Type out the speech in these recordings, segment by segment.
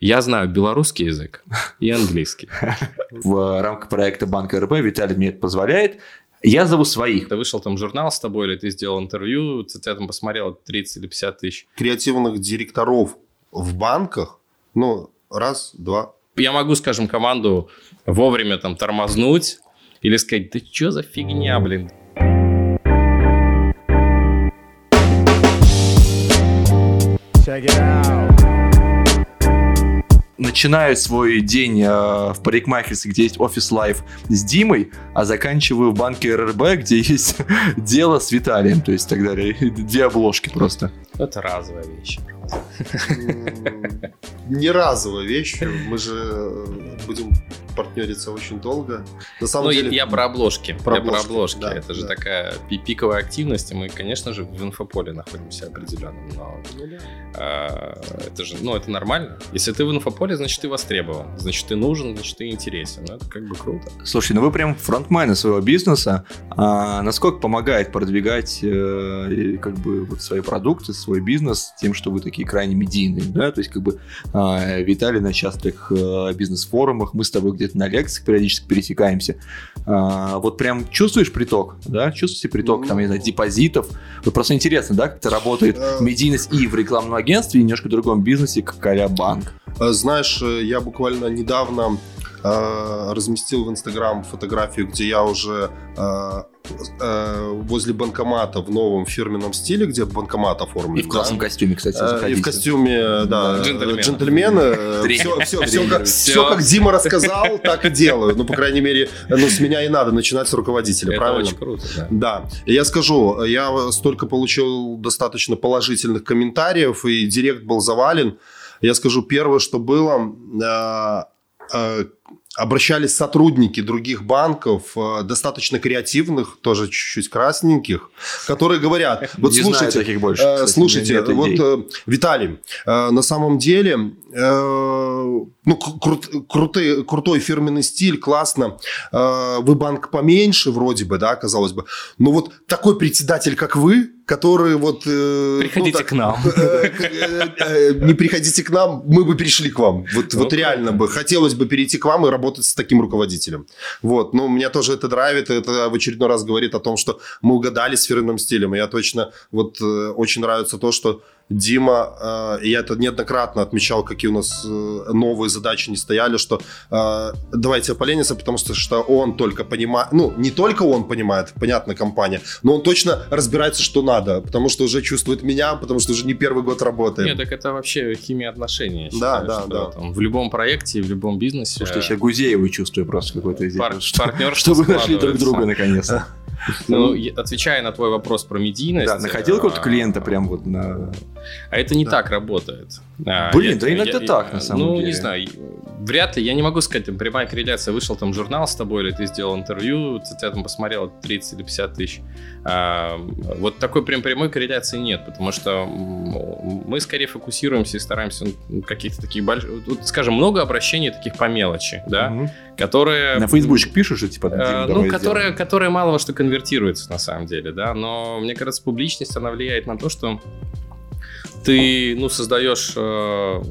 Я знаю белорусский язык и английский. В рамках проекта Банка РБ Виталий мне это позволяет. Я зову своих. Ты вышел там журнал с тобой, или ты сделал интервью, ты тебя там посмотрел 30 или 50 тысяч. Креативных директоров в банках, ну, раз, два. Я могу, скажем, команду вовремя там тормознуть или сказать, да что за фигня, блин, Check it out. Начинаю свой день э, в парикмахерстве, где есть офис лайф с Димой, а заканчиваю в банке РРБ, где есть дело с Виталием. То есть далее. Две обложки просто. Это разовая вещь. Не разовая вещь. Мы же будем партнериться очень долго. На самом ну, деле... я про обложки. Про я обложки, про обложки. Да, это да. же такая пиковая активность, и мы, конечно же, в инфополе находимся определенным, но ну, да. а, это же, ну, это нормально. Если ты в инфополе, значит, ты востребован, значит, ты нужен, значит, ты интересен. Ну, это как бы круто. Слушай, ну вы прям фронтмены своего бизнеса. А насколько помогает продвигать э, как бы вот свои продукты, свой бизнес тем, что вы такие крайне медийные, да? То есть как бы э, Виталий на частых э, бизнес-форумах, мы с тобой где где-то на лекциях периодически пересекаемся. А, вот прям чувствуешь приток, да? Чувствуете приток, там, я знаю, депозитов? Вот просто интересно, да, как это работает медийность и в рекламном агентстве, и немножко в другом бизнесе, как а банк. Знаешь, я буквально недавно э, разместил в Инстаграм фотографию, где я уже э, э, возле банкомата в новом фирменном стиле, где банкомат оформлен. И в классном да? костюме, кстати, заходите. И в костюме, да, джентльмен. джентльмены. Все, все, все, как, все, как Дима рассказал, так и делаю. Ну, по крайней мере, ну, с меня и надо начинать с руководителя, Это правильно? очень круто, да. Да. Я скажу, я столько получил достаточно положительных комментариев, и директ был завален. Я скажу, первое, что было, обращались сотрудники других банков, э, достаточно креативных, тоже чуть-чуть красненьких, которые говорят, вот Не слушайте, таких больше, э, кстати, слушайте, вот идей. Э, Виталий, на самом деле, ну, крут, крутый, крутой фирменный стиль, классно, вы банк поменьше вроде бы, да, казалось бы, но вот такой председатель, как вы, который вот... Приходите ну, так, к нам. Не приходите к нам, мы бы перешли к вам. Вот, вот реально бы, хотелось бы перейти к вам и работать с таким руководителем. Вот. Ну, меня тоже это драйвит, это в очередной раз говорит о том, что мы угадали с фирменным стилем. И я точно, вот, э, очень нравится то, что Дима, э, я это неоднократно отмечал, какие у нас э, новые задачи не стояли, что э, давайте полениться, потому что, что он только понимает, ну, не только он понимает, понятно, компания, но он точно разбирается, что надо, потому что уже чувствует меня, потому что уже не первый год работает. Нет, так это вообще химия отношений. да, да, да. Там, в любом проекте, в любом бизнесе. Слушайте, я сейчас Гузееву чувствую просто какой-то здесь. Пар- что, Чтобы нашли друг друга наконец-то. Ну, отвечая на твой вопрос про медийность. Да, находил какого-то клиента прям вот на... А это не так работает. А, Блин, да иногда так, на самом деле. Ну, не знаю, вряд ли, я не могу сказать, там, прямая корреляция, вышел там журнал с тобой, или ты сделал интервью, ты тебя там посмотрел 30 или 50 тысяч. А, вот такой прям прямой корреляции нет, потому что мы скорее фокусируемся и стараемся на каких-то таких больших, скажем, много обращений таких по мелочи, да, угу. которые... На фейсбучик пишешь, и типа... А, ну, которые, которые мало во что конвертируются на самом деле, да, но мне кажется, публичность, она влияет на то, что ты, ну, создаешь э,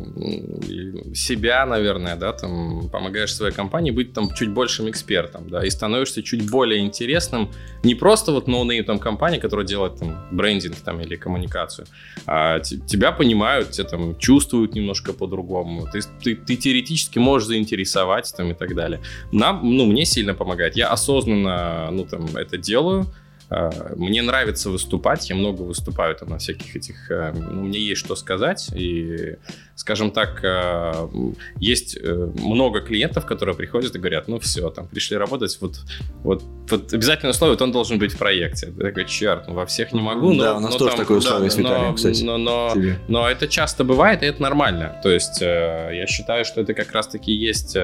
себя, наверное, да, там, помогаешь своей компании быть там чуть большим экспертом, да, и становишься чуть более интересным, не просто вот no-name там компания, которая делает там брендинг там или коммуникацию, а тебя понимают, тебя там чувствуют немножко по-другому, ты, ты, ты теоретически можешь заинтересовать там и так далее. Нам, ну, мне сильно помогает, я осознанно, ну, там, это делаю, мне нравится выступать, я много выступаю там на всяких этих... Э, ну, мне есть что сказать, и, скажем так, э, есть много клиентов, которые приходят и говорят, ну все, там, пришли работать, вот, вот, вот обязательное условие, вот он должен быть в проекте. Я такой, черт, ну во всех не могу, но... Да, у нас но, тоже там, такое условие да, с Виталием, но, кстати. Но, но, но это часто бывает, и это нормально. То есть я считаю, что это как раз-таки есть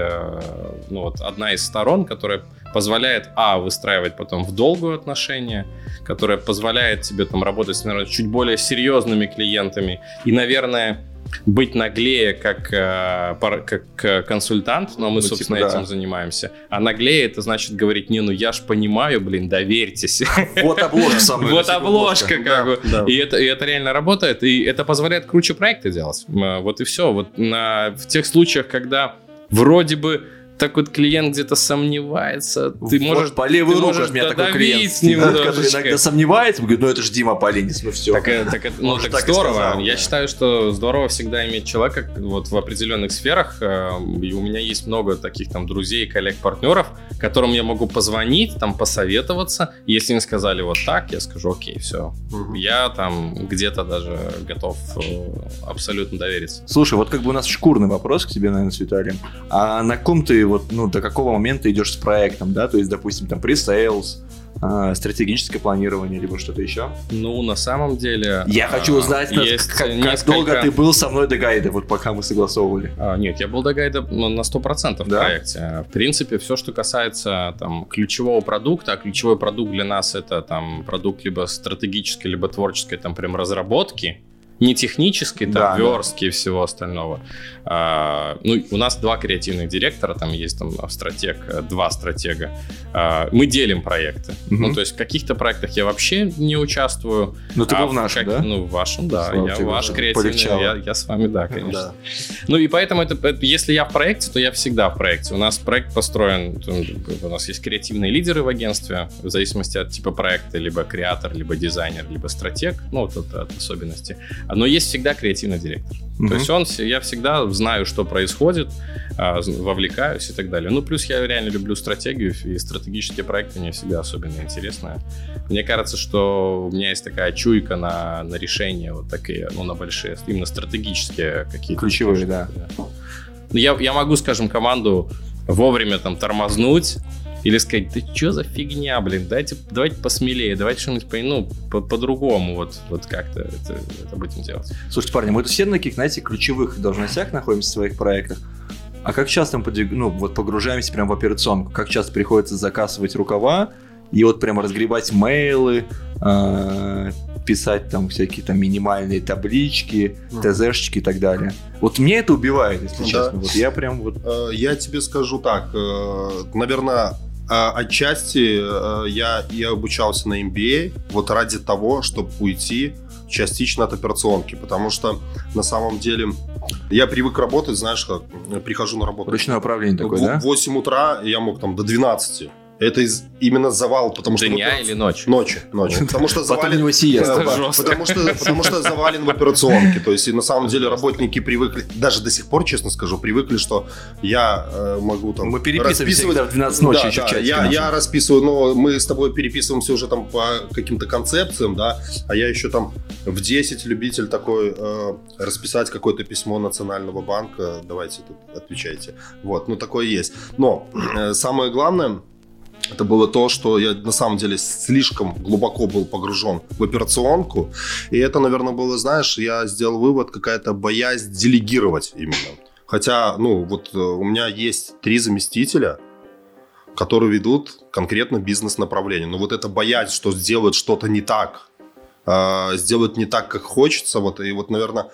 ну, вот, одна из сторон, которая позволяет, а, выстраивать потом в долгую отношения, которая позволяет тебе там работать с, наверное, чуть более серьезными клиентами и, наверное, быть наглее как, э, как консультант, но мы, ну, типа, собственно, типа, этим да. занимаемся. А наглее это значит говорить, не, ну я ж понимаю, блин, доверьтесь. Вот обложка самая. Вот обложка, как бы. И это, и это реально работает, и это позволяет круче проекты делать. Вот и все. Вот на, в тех случаях, когда вроде бы так вот клиент где-то сомневается, ты вот можешь по левую руку у меня такой клиент, который иногда сомневается, говорит, ну это же Дима Полинец, ну все. Так, э, так, ну, так, так здорово. Сказал, Я да. считаю, что здорово всегда иметь человека вот в определенных сферах. Э, и у меня есть много таких там друзей, коллег, партнеров, которым я могу позвонить, там посоветоваться. Если они сказали вот так, я скажу, окей, все. Угу. Я там где-то даже готов э, абсолютно довериться. Слушай, вот как бы у нас шкурный вопрос к тебе, наверное, с Виталием. А на ком ты вот, ну, до какого момента идешь с проектом, да, то есть, допустим, там, pre-sales, а, стратегическое планирование, либо что-то еще? Ну, на самом деле... Я а, хочу узнать, есть как, несколько... как долго ты был со мной до гайда, вот пока мы согласовывали. А, нет, я был до гайда на 100% в да? проекте. В принципе, все, что касается там ключевого продукта, а ключевой продукт для нас это там продукт либо стратегической, либо творческой там прям разработки, не технической, там, да, верстки да. и всего остального. А, ну, у нас два креативных директора, там есть там стратег, э, два стратега. А, мы делим проекты. Угу. Ну, то есть в каких-то проектах я вообще не участвую. Ну, ты а был в нашем, как, да? Ну, в вашем, да. Слава я ваш креативный, я, я с вами, да, конечно. Да. Ну, и поэтому это, это, если я в проекте, то я всегда в проекте. У нас проект построен, у нас есть креативные лидеры в агентстве, в зависимости от типа проекта, либо креатор, либо дизайнер, либо стратег, ну, вот это от особенностей. Но есть всегда креативный директор. Mm-hmm. То есть он, я всегда знаю, что происходит, а, вовлекаюсь и так далее. Ну, плюс я реально люблю стратегию, и стратегические проекты мне всегда особенно интересны. Мне кажется, что у меня есть такая чуйка на, на решения вот такие, ну, на большие, именно стратегические какие-то. Ключевые, да. да. Ну, я, я могу, скажем, команду вовремя там тормознуть, или сказать, ты что за фигня, блин, дайте, давайте посмелее, давайте что-нибудь по, ну, по- по-другому вот, вот как-то это, это будем делать. Слушайте, парни, мы тут все на таких, знаете, ключевых должностях находимся в своих проектах. А как часто мы ну, вот погружаемся прямо в операционку? Как часто приходится заказывать рукава и вот прямо разгребать мейлы, э- писать там всякие там минимальные таблички, ТЗшечки и так далее. Вот мне это убивает, если да. честно. Вот я прям вот... Э, я тебе скажу так, э, наверное, отчасти э, я и обучался на MBA вот ради того, чтобы уйти частично от операционки, потому что на самом деле я привык работать, знаешь, как прихожу на работу. Ручное управление такое, в, да? В 8 утра я мог там до 12 это из, именно завал, потому что... Дня или ночь? Ночи, ночи. Потому что завален... него сиеста. Потому что, потому что завален в операционке. То есть, и на самом деле работники привыкли, даже до сих пор, честно скажу, привыкли, что я э, могу там... Мы переписываемся в 12 ночи да, еще да, я, я расписываю, но мы с тобой переписываемся уже там по каким-то концепциям, да, а я еще там в 10 любитель такой э, расписать какое-то письмо Национального банка, давайте тут отвечайте. Вот, ну такое есть. Но э, самое главное это было то, что я на самом деле слишком глубоко был погружен в операционку. И это, наверное, было, знаешь, я сделал вывод, какая-то боязнь делегировать именно. Хотя, ну, вот э, у меня есть три заместителя, которые ведут конкретно бизнес-направление. Но вот эта боязнь, что сделают что-то не так, э, сделают не так, как хочется, вот, и вот, наверное,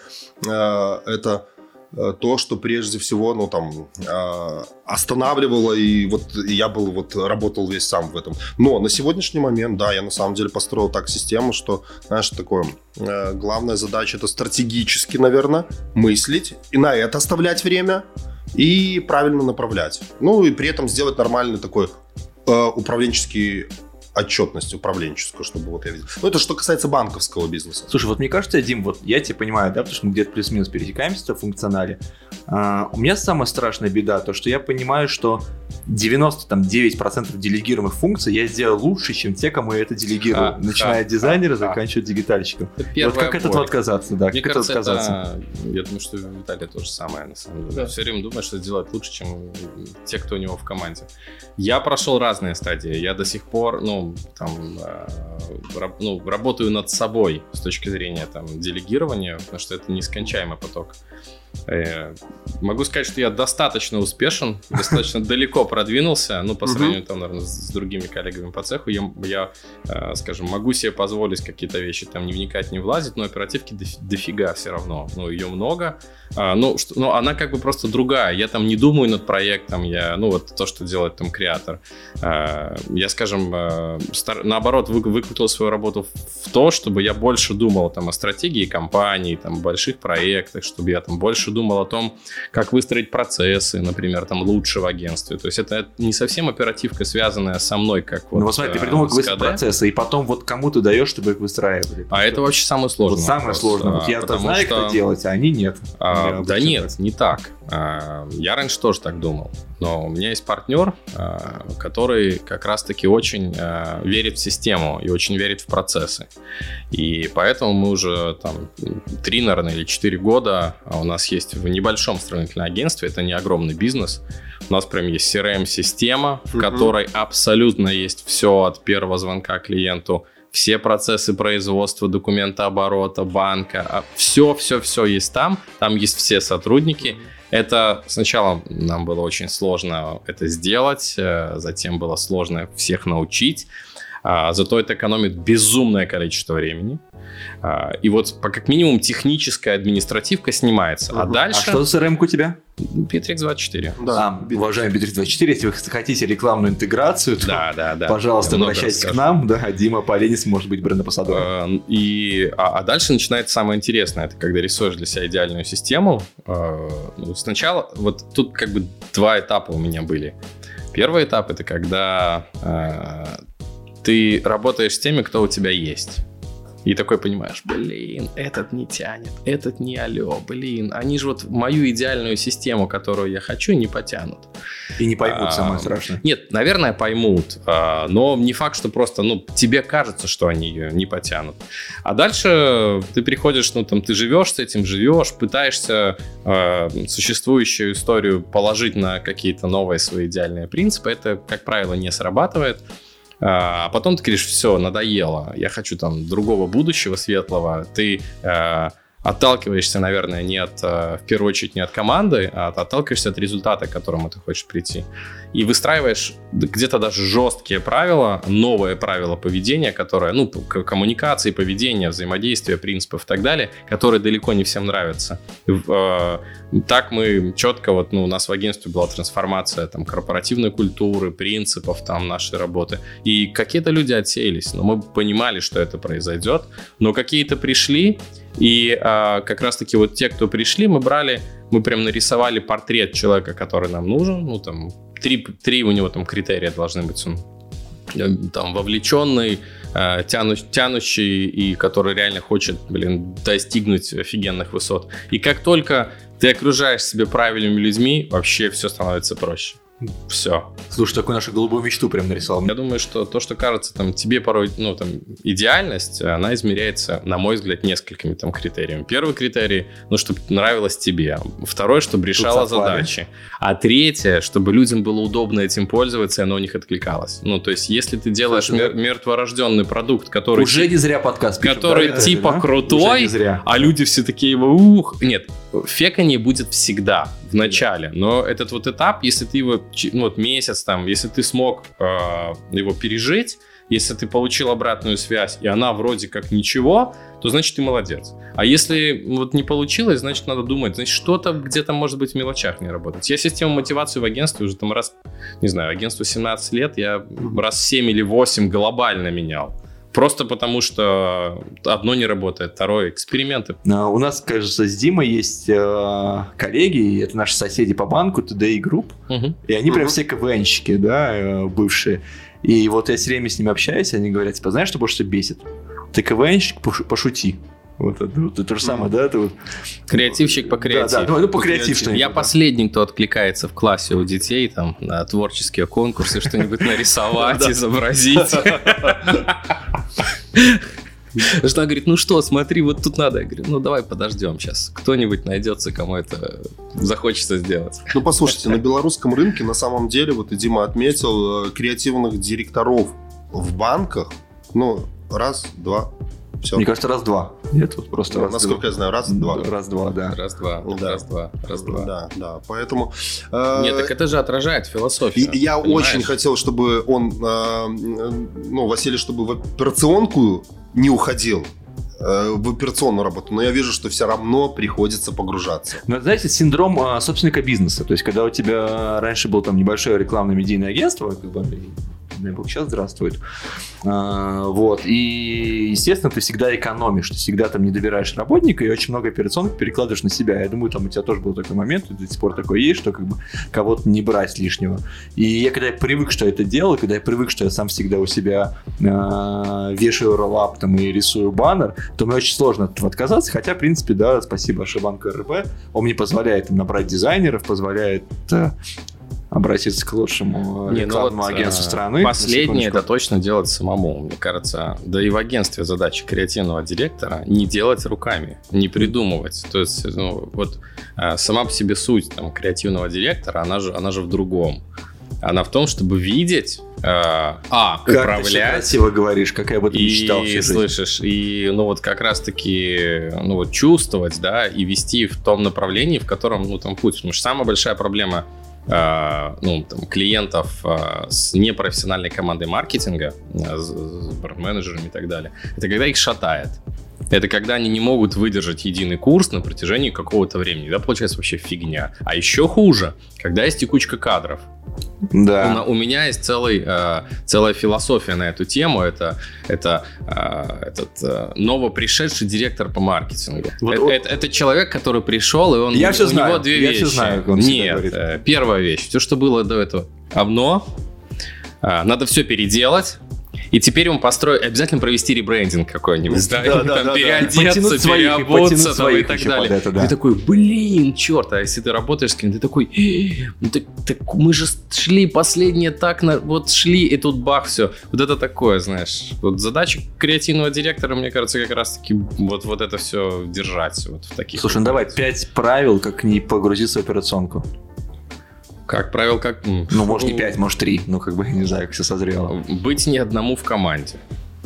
э, это то, что прежде всего, ну, там, э, останавливало, и вот я был, вот, работал весь сам в этом. Но на сегодняшний момент, да, я на самом деле построил так систему, что, знаешь, такое, э, главная задача это стратегически, наверное, мыслить, и на это оставлять время, и правильно направлять. Ну, и при этом сделать нормальный такой управленческий отчетность управленческую, чтобы вот я видел. Ну, это что касается банковского бизнеса. Слушай, вот мне кажется, Дим, вот я тебя понимаю, да, потому что мы где-то плюс-минус пересекаемся в функционале. А, у меня самая страшная беда, то, что я понимаю, что 99% делегируемых функций я сделал лучше, чем те, кому я это делегирую. А, начиная от дизайнера, а, заканчивая диджитальщиком. Вот как от этого отказаться, да? Мне как кажется, отказаться? Это, я думаю, что Виталий то же самое, на самом деле. Да. Все время думает, что делать лучше, чем те, кто у него в команде. Я прошел разные стадии. Я до сих пор, ну, там, э, ну, работаю над собой с точки зрения там делегирования, потому что это нескончаемый поток. Э, могу сказать, что я достаточно успешен, достаточно далеко продвинулся, ну, по сравнению, там, наверное, с другими коллегами по цеху. Я, э, скажем, могу себе позволить какие-то вещи там не вникать, не влазить, но оперативки дофига все равно. Ну, ее много. А, ну, что, ну, она как бы просто другая. Я там не думаю над проектом, я, ну, вот то, что делает там креатор. А, я, скажем, стар, наоборот, вы, выкрутил свою работу в то, чтобы я больше думал там о стратегии компании, там, больших проектах, чтобы я там больше думал думал о том, как выстроить процессы, например, там лучше в агентстве. То есть это не совсем оперативка, связанная со мной, как вот. Ну вот смотри, ты придумал как выстроить процессы, и потом вот кому ты даешь, чтобы их выстраивали. А это вообще самое сложное. Вот самое сложное. Вот я-то знаю, что... как делать, а они нет. А, да нет, не так. А, я раньше тоже так думал. Но у меня есть партнер, а, который как раз-таки очень а, верит в систему и очень верит в процессы. И поэтому мы уже там три, наверное, или четыре года у нас есть в небольшом строительном агентстве, это не огромный бизнес, у нас прям есть CRM-система, в угу. которой абсолютно есть все от первого звонка клиенту, все процессы производства, документа оборота, банка, все-все-все есть там, там есть все сотрудники, это сначала нам было очень сложно это сделать, э, затем было сложно всех научить. А, зато это экономит безумное количество времени. А, и вот как минимум техническая административка снимается. Угу. А дальше... А что за CRM у тебя? Bittrex24. Да, а, уважаемый Bittrex24, если вы хотите рекламную интеграцию, то, да, да, да. пожалуйста, обращайтесь к нам. Да, Дима Поленец может быть брендопосадовым. И, а, а дальше начинается самое интересное. Это когда рисуешь для себя идеальную систему. Ну, сначала, вот тут как бы два этапа у меня были. Первый этап это когда ты работаешь с теми, кто у тебя есть. И такой понимаешь, блин, этот не тянет, этот не алло, блин, они же вот мою идеальную систему, которую я хочу, не потянут. И не поймут, а, самое страшное. Нет, наверное, поймут, а, но не факт, что просто, ну, тебе кажется, что они ее не потянут. А дальше ты приходишь, ну, там, ты живешь с этим, живешь, пытаешься а, существующую историю положить на какие-то новые свои идеальные принципы, это, как правило, не срабатывает. А, а потом ты говоришь, все, надоело, я хочу там другого будущего светлого, ты э, отталкиваешься, наверное, не от, э, в первую очередь не от команды, а отталкиваешься от результата, к которому ты хочешь прийти. И выстраиваешь где-то даже жесткие правила, новые правила поведения, которые, ну, коммуникации, поведения, взаимодействия, принципов и так далее, которые далеко не всем нравятся. Э, так мы четко, вот, ну, у нас в агентстве была трансформация там корпоративной культуры, принципов там нашей работы. И какие-то люди отсеялись, но мы понимали, что это произойдет, но какие-то пришли, и а, как раз-таки вот те, кто пришли, мы брали, мы прям нарисовали портрет человека, который нам нужен. Ну, там, три, три у него там критерия должны быть. Он э, там вовлеченный, э, тяну, тянущий и который реально хочет, блин, достигнуть офигенных высот. И как только ты окружаешь себя правильными людьми, вообще все становится проще. Все. Слушай, такую нашу голубую мечту прям нарисовал. Я думаю, что то, что кажется там тебе порой, ну, там, идеальность, она измеряется, на мой взгляд, несколькими там критериями. Первый критерий, ну, чтобы нравилось тебе. Второй, чтобы решала задачи. А третье, чтобы людям было удобно этим пользоваться, и оно у них откликалось. Ну, то есть, если ты делаешь Слушай, мер- мертворожденный продукт, который... Уже не зря подкаст пишем, Который типа да? крутой, а люди все такие его, ух... Нет, фекание будет всегда в начале, но этот вот этап, если ты его ну, вот месяц там, если ты смог э, его пережить, если ты получил обратную связь, и она вроде как ничего, то значит ты молодец. А если вот не получилось, значит надо думать, значит что-то где-то может быть в мелочах не работать. Я систему мотивации в агентстве уже там раз, не знаю, агентству 17 лет, я раз 7 или 8 глобально менял. Просто потому, что одно не работает, второе эксперименты. А, у нас, кажется, с Димой есть э, коллеги, это наши соседи по банку, TDI Group, угу. и они угу. прям все КВНщики, да, э, бывшие. И вот я все время с ними общаюсь, они говорят, типа, знаешь, что больше всего бесит? Ты КВНщик, пошути. Вот это, вот это то же самое, да? Это вот... Креативщик по креативу. Да, да, ну, по креативу. Я последний, кто откликается в классе у детей, там, на творческие конкурсы, что-нибудь нарисовать, изобразить. Жена говорит, ну что, смотри, вот тут надо. Я говорю, ну давай подождем сейчас. Кто-нибудь найдется, кому это захочется сделать. Ну послушайте, на белорусском рынке на самом деле, вот и Дима отметил, э, креативных директоров в банках, ну, раз, два, все. Мне кажется, раз-два. Нет, вот просто Ну, раз, насколько я знаю, раз-два. Раз-два, да. Раз-два, Да. раз-два, раз-два. Да, да, поэтому... э, Нет, так это же отражает философию. И я понимаешь? очень хотел, чтобы он, э, ну, Василий, чтобы в операционку не уходил, э, в операционную работу, но я вижу, что все равно приходится погружаться. Но, знаете, синдром а, собственника бизнеса. То есть, когда у тебя раньше был там небольшое рекламное медийное агентство, как бы, дай бог, сейчас здравствует. А, вот. И, естественно, ты всегда экономишь, ты всегда там не добираешь работника и очень много операционок перекладываешь на себя. Я думаю, там у тебя тоже был такой момент, и до сих пор такой есть, что как бы кого-то не брать лишнего. И я когда я привык, что я это делаю, когда я привык, что я сам всегда у себя а, вешаю роллап там и рисую баннер, то мне очень сложно от этого отказаться. Хотя, в принципе, да, спасибо Шибанку РП. Он мне позволяет набрать дизайнеров, позволяет э, обратиться к лучшему Не, ну рекламному вот, агентству э, страны. Последнее это точно делать самому, мне кажется. Да и в агентстве задача креативного директора не делать руками, не придумывать. То есть, ну, вот э, сама по себе суть там, креативного директора, она же, она же в другом. Она в том, чтобы видеть, э, а, Как ты управлять, красиво говоришь, как я об этом и мечтал всю жизнь. слышишь, и ну вот как раз-таки ну вот чувствовать, да, и вести в том направлении, в котором ну там путь, потому что самая большая проблема э, ну, там, клиентов э, с непрофессиональной командой маркетинга, э, с, с и так далее, это когда их шатает. Это когда они не могут выдержать единый курс на протяжении какого-то времени. Да, получается вообще фигня. А еще хуже, когда есть текучка кадров. У, Да. на- у меня есть целый, э, целая философия на эту тему. Это, это э, этот э, новопришедший директор по маркетингу. Вот- это, вот- это- это человек, который пришел, и он Я у всё него знаю, две я вещи. всё знаю, как он Нет, говорит. э, первая вещь. Все, что было до этого говно, э, надо все переделать. И теперь ему построить, обязательно провести ребрендинг какой-нибудь, да, Да, и да, там да, да. переодеться, своих, и переобуться потянуть там, и так далее. это, да. Ты такой, блин, черт, а если ты работаешь с кем-то, ты такой, «Э, ну так, так мы же шли последнее так, на, вот шли, и тут бах, все. Вот это такое, знаешь. Вот задача креативного директора, мне кажется, как раз-таки вот, вот это все держать вот в таких. Слушай, ну давай пять правил, как не погрузиться в операционку. Как правило, как... Ну, может, не пять, может, три. Ну, как бы, не знаю, как все созрело. Быть не одному в команде.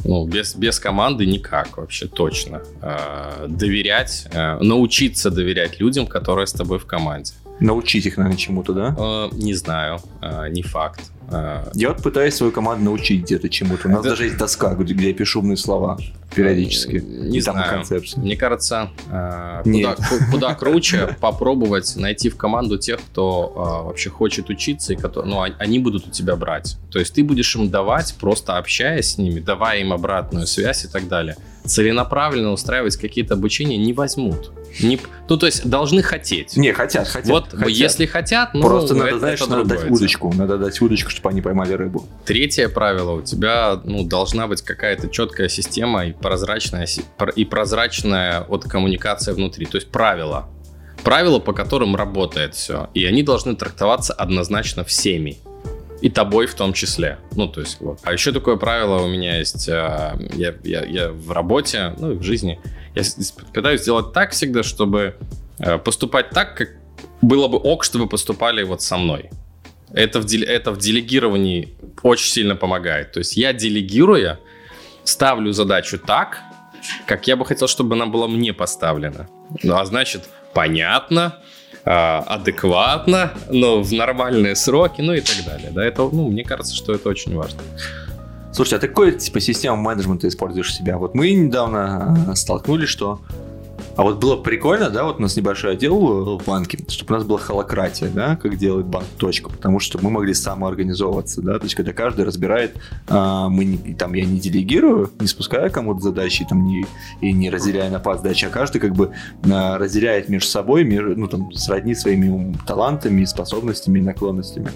Ну, без, без команды никак вообще, точно. Э, доверять, э, научиться доверять людям, которые с тобой в команде. Научить их, наверное, чему-то, да? Э, не знаю, э, не факт. Э, Я вот пытаюсь свою команду научить где-то чему-то. У нас Это- даже есть доска, где я пишу умные слова периодически. Не И там знаю. концепции. Мне кажется, э, куда, ку- куда круче попробовать найти в команду тех, кто э, вообще хочет учиться, и кто, ну, они будут у тебя брать. То есть ты будешь им давать, просто общаясь с ними, давая им обратную связь и так далее. Целенаправленно устраивать какие-то обучения не возьмут. Не, ну, то есть должны хотеть. Не, хотят, хотят. вот хотят. если хотят, ну, Просто надо, это- знаешь, это надо дать удочку. Надо дать удочку, чтобы они поймали рыбу. Третье правило, у тебя ну, должна быть какая-то четкая система и прозрачная, и прозрачная вот коммуникация внутри. То есть правила. Правила, по которым работает все. И они должны трактоваться однозначно всеми. И тобой в том числе. Ну, то есть вот. А еще такое правило у меня есть. э, Я, я, я в работе, ну и в жизни. Я пытаюсь сделать так всегда, чтобы э, поступать так, как было бы ок, чтобы поступали вот со мной. Это в, это в делегировании очень сильно помогает. То есть я делегируя ставлю задачу так, как я бы хотел, чтобы она была мне поставлена. Ну, а значит, понятно, а, адекватно, но в нормальные сроки, ну и так далее. Да, это, ну, мне кажется, что это очень важно. Слушай, а ты какой типа систему менеджмента используешь себя? Вот мы недавно э, столкнулись, что а вот было бы прикольно, да, вот у нас небольшой отдел в банке, чтобы у нас была холократия, да, как делает банк точка, потому что мы могли самоорганизовываться, да, то есть когда каждый разбирает, а, мы не- там я не делегирую, не спускаю кому-то задачи, там не, и не разделяю на пас задачи, а каждый как бы а, разделяет между собой, между, ну там сродни своими талантами, способностями наклонностями.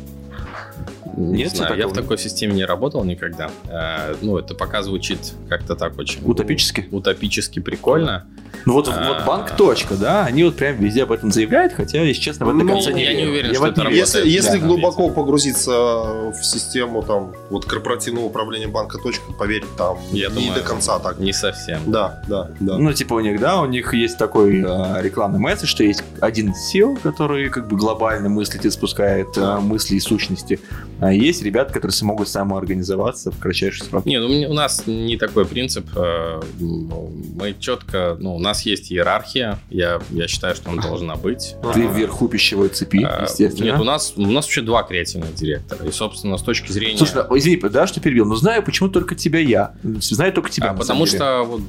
Не Нет знаю, я в такой системе не работал никогда. Э, ну, это пока звучит как-то так очень... Утопически? Утопически прикольно. Ну вот, вот банк точка, да, они вот прям везде об этом заявляют, хотя, если честно, в это Ну, конце не я не уверен, Я что это не верю. Если, работает. если Да. глубоко погрузиться в систему там вот корпоративного управления банка точка, поверь, там Я не думаю, до конца так. Не совсем. Да, да, да. Ну, типа у них, да, у них есть такой э, рекламный месседж, что есть один SEO, который как бы глобально мыслит и спускает э, мысли и сущности, а есть ребята, которые смогут самоорганизоваться в кратчайший срок. Не, ну у нас не такой принцип. э, Мы четко, ну, у нас есть иерархия. Я, я считаю, что она должна быть. Ты А, вверху пищевой цепи, а, естественно. Нет, у нас, у нас вообще два креативных директора. И, собственно, с точки зрения... Слушай, извини, да, что перебил, но знаю, почему только тебя я. Знаю только тебя. А, потому деле. что вот,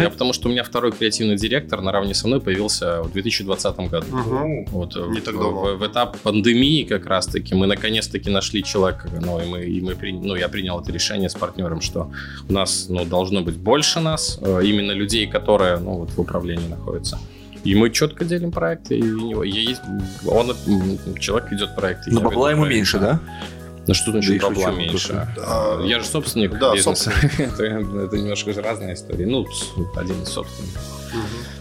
я, потому что у меня второй креативный директор наравне со мной появился в 2020 году. Мгм. Вот, э, Не в, так давно. в- в этап пандемии как раз-таки мы наконец-таки нашли человека, ну и мы, и мы при- ну я принял это решение с партнером, что у нас ну, должно быть больше нас, э, именно людей, которые ну, вот в управлении находятся. И мы четко делим проекты, и у него есть, он человек ведет проекты. Но бабла ему проекты. меньше, да? Ну что Да значит бабла шучу, меньше? просто. А, Я же собственник да, бизнеса. это, это немножко разная история. Ну, один из собственников.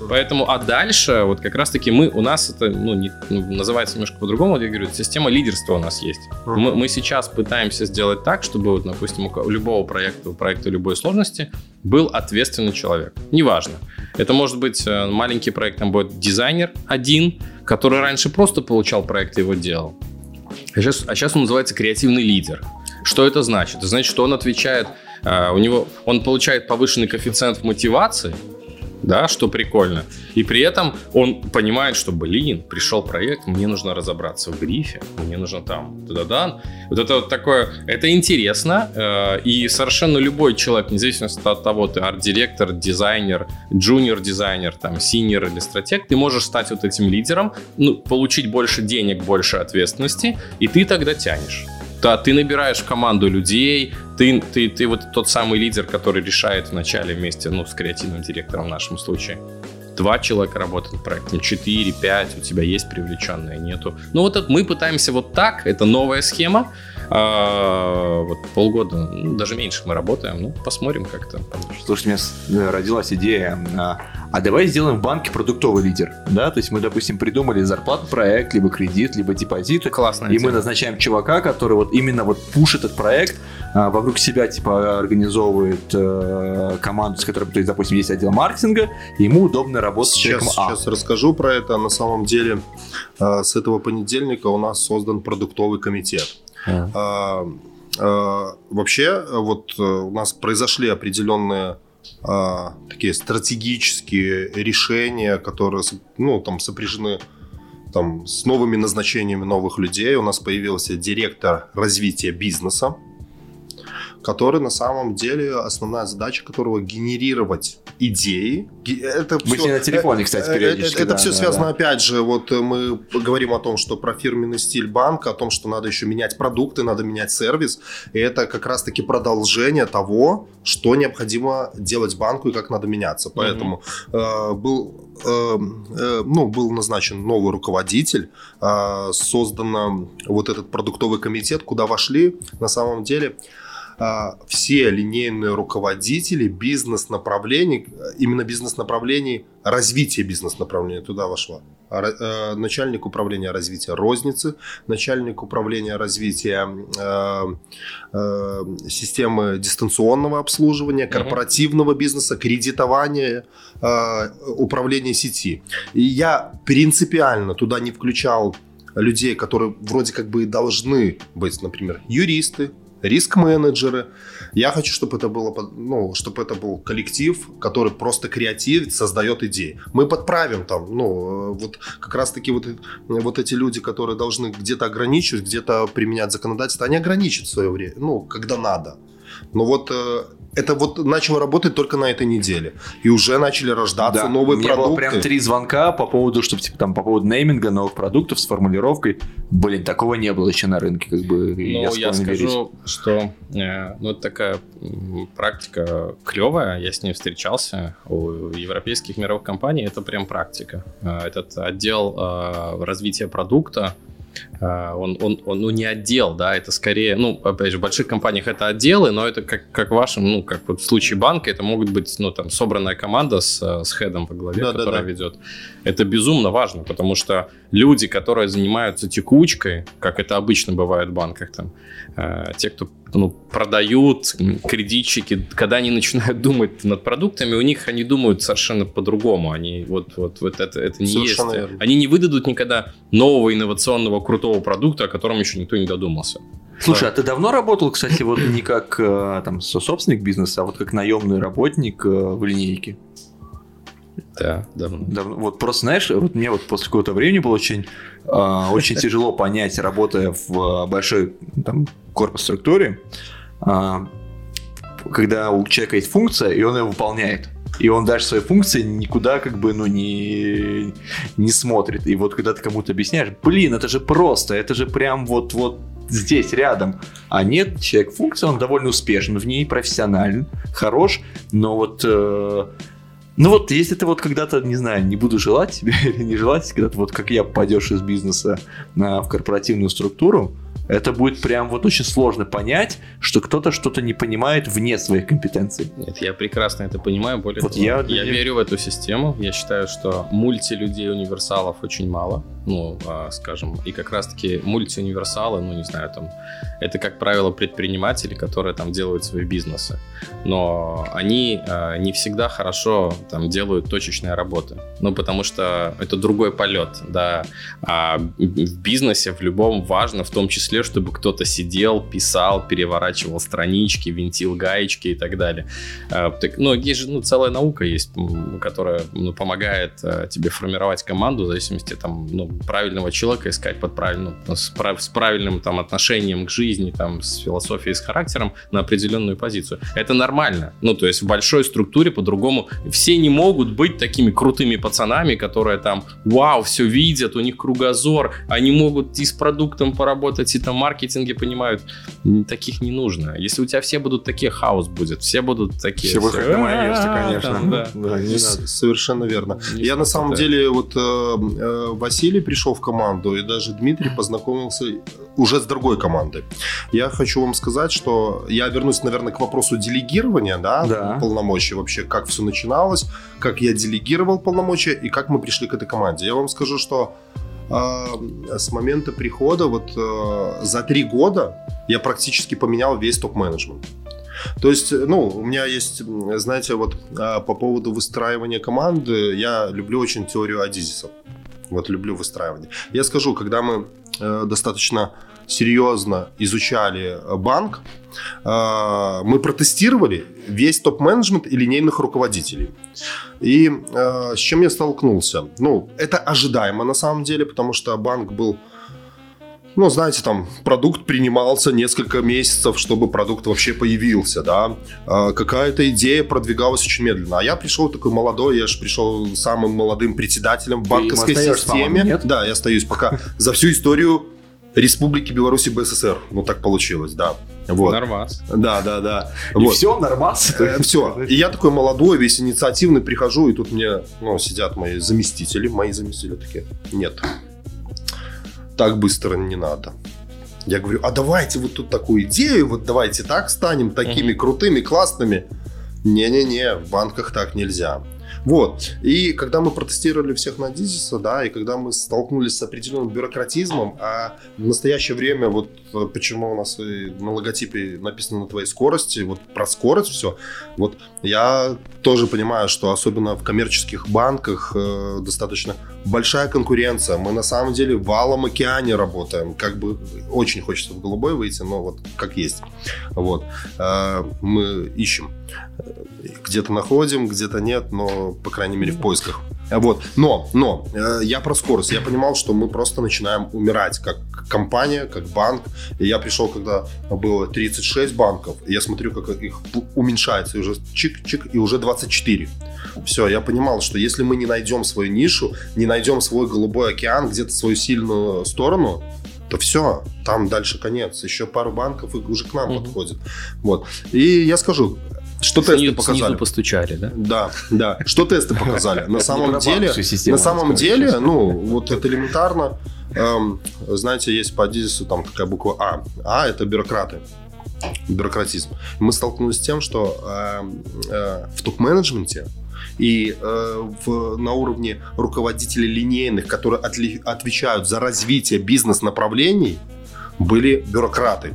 Поэтому, а дальше, вот как раз-таки мы, у нас это, ну, не- ну, называется немножко по-другому, вот я говорю, система лидерства у нас есть. Мгм. Мы, мы сейчас пытаемся сделать так, чтобы, вот, допустим, у любого проекта, у проекта любой сложности был ответственный человек. Неважно. Это может быть э, маленький проект, там будет дизайнер один, который раньше просто получал проект и его делал. А сейчас, а сейчас он называется креативный лидер. Что это значит? Это значит, что он отвечает, э, у него, он получает повышенный коэффициент в мотивации, да, что прикольно. И при этом он понимает, что, блин, пришел проект, мне нужно разобраться в брифе, мне нужно там, да-да-да. Вот это вот такое, это интересно, э, и совершенно любой человек, вне зависимости от того, ты арт-директор, дизайнер, джуниор-дизайнер, там, синьор или стратег, ты можешь стать вот этим лидером, ну, получить больше денег, больше ответственности, и ты тогда тянешь. Да, ты набираешь команду людей, ты, ты, ты вот тот самый лидер, который решает вначале вместе, ну, с креативным директором в нашем случае. Два человека работают над проектом, четыре, пять, у тебя есть привлеченные, нету. Ну вот мы пытаемся вот так, это новая схема. А, вот полгода, ну, даже меньше мы работаем, ну, посмотрим, как это получится. Слушай, у меня с- э, родилась идея, а, а давай сделаем в банке продуктовый лидер, да, то есть мы, допустим, придумали зарплатный проект, либо кредит, либо депозит, Классно. и мы назначаем чувака, который вот именно вот пушит этот проект, а, вокруг себя, типа, организовывает э, команду, с которой, то есть, допустим, есть отдел маркетинга, и ему удобно работать с Сейчас, человеком А. сейчас расскажу про это. На самом деле, э, с этого понедельника у нас создан продуктовый комитет. А. А, а, Вообще, вот э, у нас произошли определенные а, такие стратегические решения, которые ну, там, сопряжены там, с новыми назначениями новых людей. У нас появился директор развития бизнеса, который на самом деле основная задача которого генерировать идеи. Это Мы с ней на телефоне, кстати, э, периодически, Это, да, все да, связано, да. опять же, вот э, мы говорим о том, что про фирменный стиль банка, о том, что надо еще менять продукты, надо менять сервис. И это как раз-таки продолжение того, что необходимо делать банку и как надо меняться. Поэтому э, был, э, э, ну, был назначен новый руководитель, э, создано вот этот продуктовый комитет, куда вошли на самом деле а, все линейные руководители бизнес-направлений, именно бизнес-направлений, развития бизнес-направления туда вошла. А, э, Начальник управления развития розницы, начальник управления развития э, системы дистанционного обслуживания, корпоративного бизнеса, кредитования, управления сети. И я принципиально туда не включал людей, которые вроде как бы и должны быть, например, юристы, риск-менеджеры. Я хочу, чтобы это было, ну, чтобы это был коллектив, который просто креативит, создает идеи. Мы подправим там, ну, э, вот как раз-таки вот, э- вот эти люди, которые должны где-то ограничивать, где-то применять законодательство, они ограничат свое время, ну, когда надо. Но вот э, это вот начало работать только на этой неделе. И уже начали рождаться Да, новые у меня было продукты. прям три звонка по поводу, чтобы типа там по поводу нейминга новых продуктов с формулировкой. Блин, такого не было еще на рынке, как бы. Ну, я, верить. скажу, что э, ну, это такая практика клевая. Я с ней встречался у европейских мировых компаний. Это прям практика. Э, Этот отдел э, развития продукта, он, он, он, ну, не отдел, да, это скорее, ну, опять же, в больших компаниях это отделы, но это как, как в вашем, ну, как вот в случае банка, это могут быть, ну, там, собранная команда с, с хедом во главе, да, которая да, да. ведет. Это безумно важно, потому что люди, которые занимаются текучкой, как это обычно бывает в банках, там, э, те, кто ну, продают, кредитчики, когда они начинают думать над продуктами, у них они думают совершенно по-другому. Они вот, вот, вот это, это не совершенно есть. Верно. Они не выдадут никогда нового инновационного крутого продукта, о котором еще никто не додумался. Слушай, а ты давно работал, кстати, вот не как э, там собственник бизнеса, а вот как наемный работник э, в линейке? Да, давно. давно. Вот просто, знаешь, вот мне вот после какого-то времени было очень, э, очень тяжело понять, работая в большой там, корпус-структуре, э, когда у человека есть функция, и он ее выполняет. И он дальше свои функции никуда как бы, ну, не, не смотрит. И вот когда ты кому-то объясняешь, блин, это же просто, это же прям вот, вот здесь, рядом. А нет, человек функция, он довольно успешен в ней, профессионален, хорош, но вот... Э, ну вот, если ты вот когда-то, не знаю, не буду желать тебе или не желать, когда ты вот как я пойдешь из бизнеса на, в корпоративную структуру, это будет прям вот очень сложно понять, что кто-то что-то не понимает вне своих компетенций. Нет, я прекрасно это понимаю. Более вот того, я, я верю в эту систему. Я считаю, что мультилюдей-универсалов очень мало. Ну, а, скажем, и как раз-таки мультиуниверсалы, ну, не знаю, там, это, как правило, предприниматели, которые там делают свои бизнесы. Но они а, не всегда хорошо там делают точечные работы. Ну, потому что это другой полет, да. А в бизнесе в любом важно, в том числе числе, чтобы кто-то сидел, писал, переворачивал странички, винтил гаечки и так далее. А, так, ну, есть же ну, целая наука есть, которая ну, помогает а, тебе формировать команду в зависимости там, ну, правильного человека искать под правильным, ну, с, прав, с правильным там, отношением к жизни, там, с философией, с характером на определенную позицию. Это нормально. Ну, то есть в большой структуре по-другому все не могут быть такими крутыми пацанами, которые там, вау, все видят, у них кругозор, они могут и с продуктом поработать, и там маркетинге понимают, таких не нужно. Если у тебя все будут такие, хаос будет. Все будут такие. Все будут как на конечно. Совершенно верно. Я на самом деле, вот э, э, Василий пришел в команду, и даже Дмитрий познакомился уже с другой командой. Я хочу вам сказать, что я вернусь, наверное, к вопросу делегирования, да, да. полномочий вообще, как все начиналось, как я делегировал полномочия и как мы пришли к этой команде. Я вам скажу, что э, с момента прихода, вот э, за три года я практически поменял весь топ-менеджмент. То есть, ну, у меня есть, знаете, вот э, по поводу выстраивания команды, я люблю очень теорию Адизиса. Вот люблю выстраивание. Я скажу, когда мы э, достаточно серьезно изучали банк, э, мы протестировали весь топ-менеджмент и линейных руководителей. И э, с чем я столкнулся? Ну, это ожидаемо на самом деле, потому что банк был ну, знаете, там продукт принимался несколько месяцев, чтобы продукт вообще появился, да. Какая-то идея продвигалась очень медленно. А я пришел такой молодой, я же пришел самым молодым председателем в банковской системе. Нет? Да, я остаюсь пока за всю историю Республики Беларуси БССР. Ну, так получилось, да. Вот. Нормас. Да, да, да. И вот. все, нормас. Э, все. И я такой молодой, весь инициативный, прихожу, и тут мне, ну, сидят мои заместители, мои заместители такие, нет, так быстро не надо. Я говорю, а давайте вот тут такую идею, вот давайте так станем такими крутыми, классными. Не-не-не, в банках так нельзя. Вот. И когда мы протестировали всех на Дизиса, да, и когда мы столкнулись с определенным бюрократизмом, а в настоящее время, вот э, почему у нас на логотипе написано на твоей скорости, вот про скорость все, вот я тоже понимаю, что особенно в коммерческих банках э, достаточно большая конкуренция. Мы на самом деле в валом океане работаем. Как бы очень хочется в голубой выйти, но вот как есть. Вот. Э, мы ищем. Где-то находим, где-то нет, но, по крайней мере, в поисках. Вот. Но, но, э, я про скорость. Я понимал, что мы просто начинаем умирать как компания, как банк. И я пришел, когда было 36 банков, и я смотрю, как их уменьшается, и уже чик-чик, и уже 24. Все, я понимал, что если мы не найдем свою нишу, не найдем свой голубой океан, где-то свою сильную сторону, то все, там дальше конец. Еще пару банков и уже к нам угу. подходит. Вот. И я скажу, что тесты снизу, показали? Снизу постучали, да? Да, да. Что тесты показали? На самом деле, на самом деле, ну, вот это элементарно. эм, знаете, есть по Адизису там такая буква А. А – это бюрократы бюрократизм. Мы столкнулись с тем, что э, э, в топ-менеджменте и э, в, на уровне руководителей линейных, которые отли, отвечают за развитие бизнес-направлений, были бюрократы.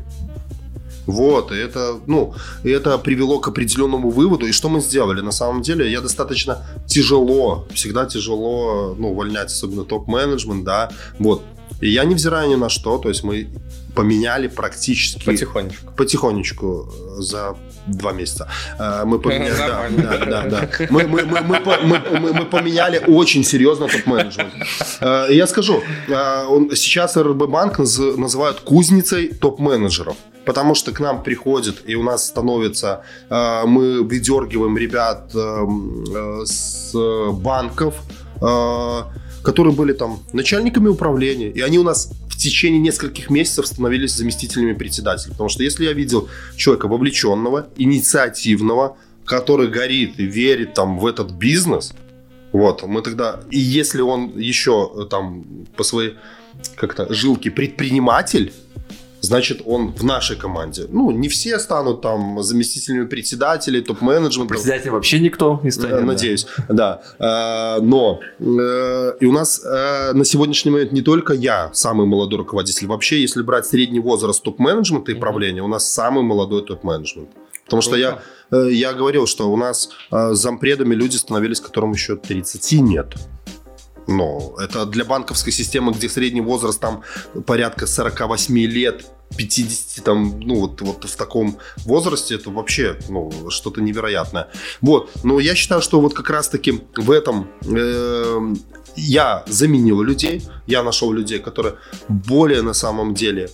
Вот, и это, ну, и это привело к определенному выводу. И что мы сделали? На самом деле, я достаточно тяжело, всегда тяжело, ну, увольнять, особенно топ-менеджмент, да, вот. И я невзирая ни на что, то есть мы поменяли практически... Потихонечку. Потихонечку э, за два месяца. Э, мы поменяли... Да, да, да, да. Мы, мы, мы, мы, мы, мы поменяли очень серьезно топ-менеджмент. Э, я скажу, сейчас РБ банк называют кузницей топ-менеджеров потому что к нам приходит, и у нас становится, мы выдергиваем ребят с банков, которые были там начальниками управления, и они у нас в течение нескольких месяцев становились заместителями председателя. Потому что если я видел человека вовлеченного, инициативного, который горит и верит там в этот бизнес, вот, мы тогда, и если он еще э, там по своей как-то жилке предприниматель, значит, он в нашей команде. Ну, не все станут там заместителями председателей, топ-менеджмента. Председателем вообще никто не станет. Надеюсь, да. да. Э, но э, и у нас э, на сегодняшний момент не только я самый молодой руководитель. Вообще, если брать средний возраст топ-менеджмента и правления, у нас самый молодой топ-менеджмент. Потому что я, я говорил, что у нас зампредами люди становились, которым еще 30 нет. Но это для банковской системы, где средний возраст там порядка 48 лет, 50 там, ну вот, вот в таком возрасте, это вообще ну, что-то невероятное. Вот, но я считаю, что вот как раз-таки в этом э, я заменил людей, я нашел людей, которые более на самом деле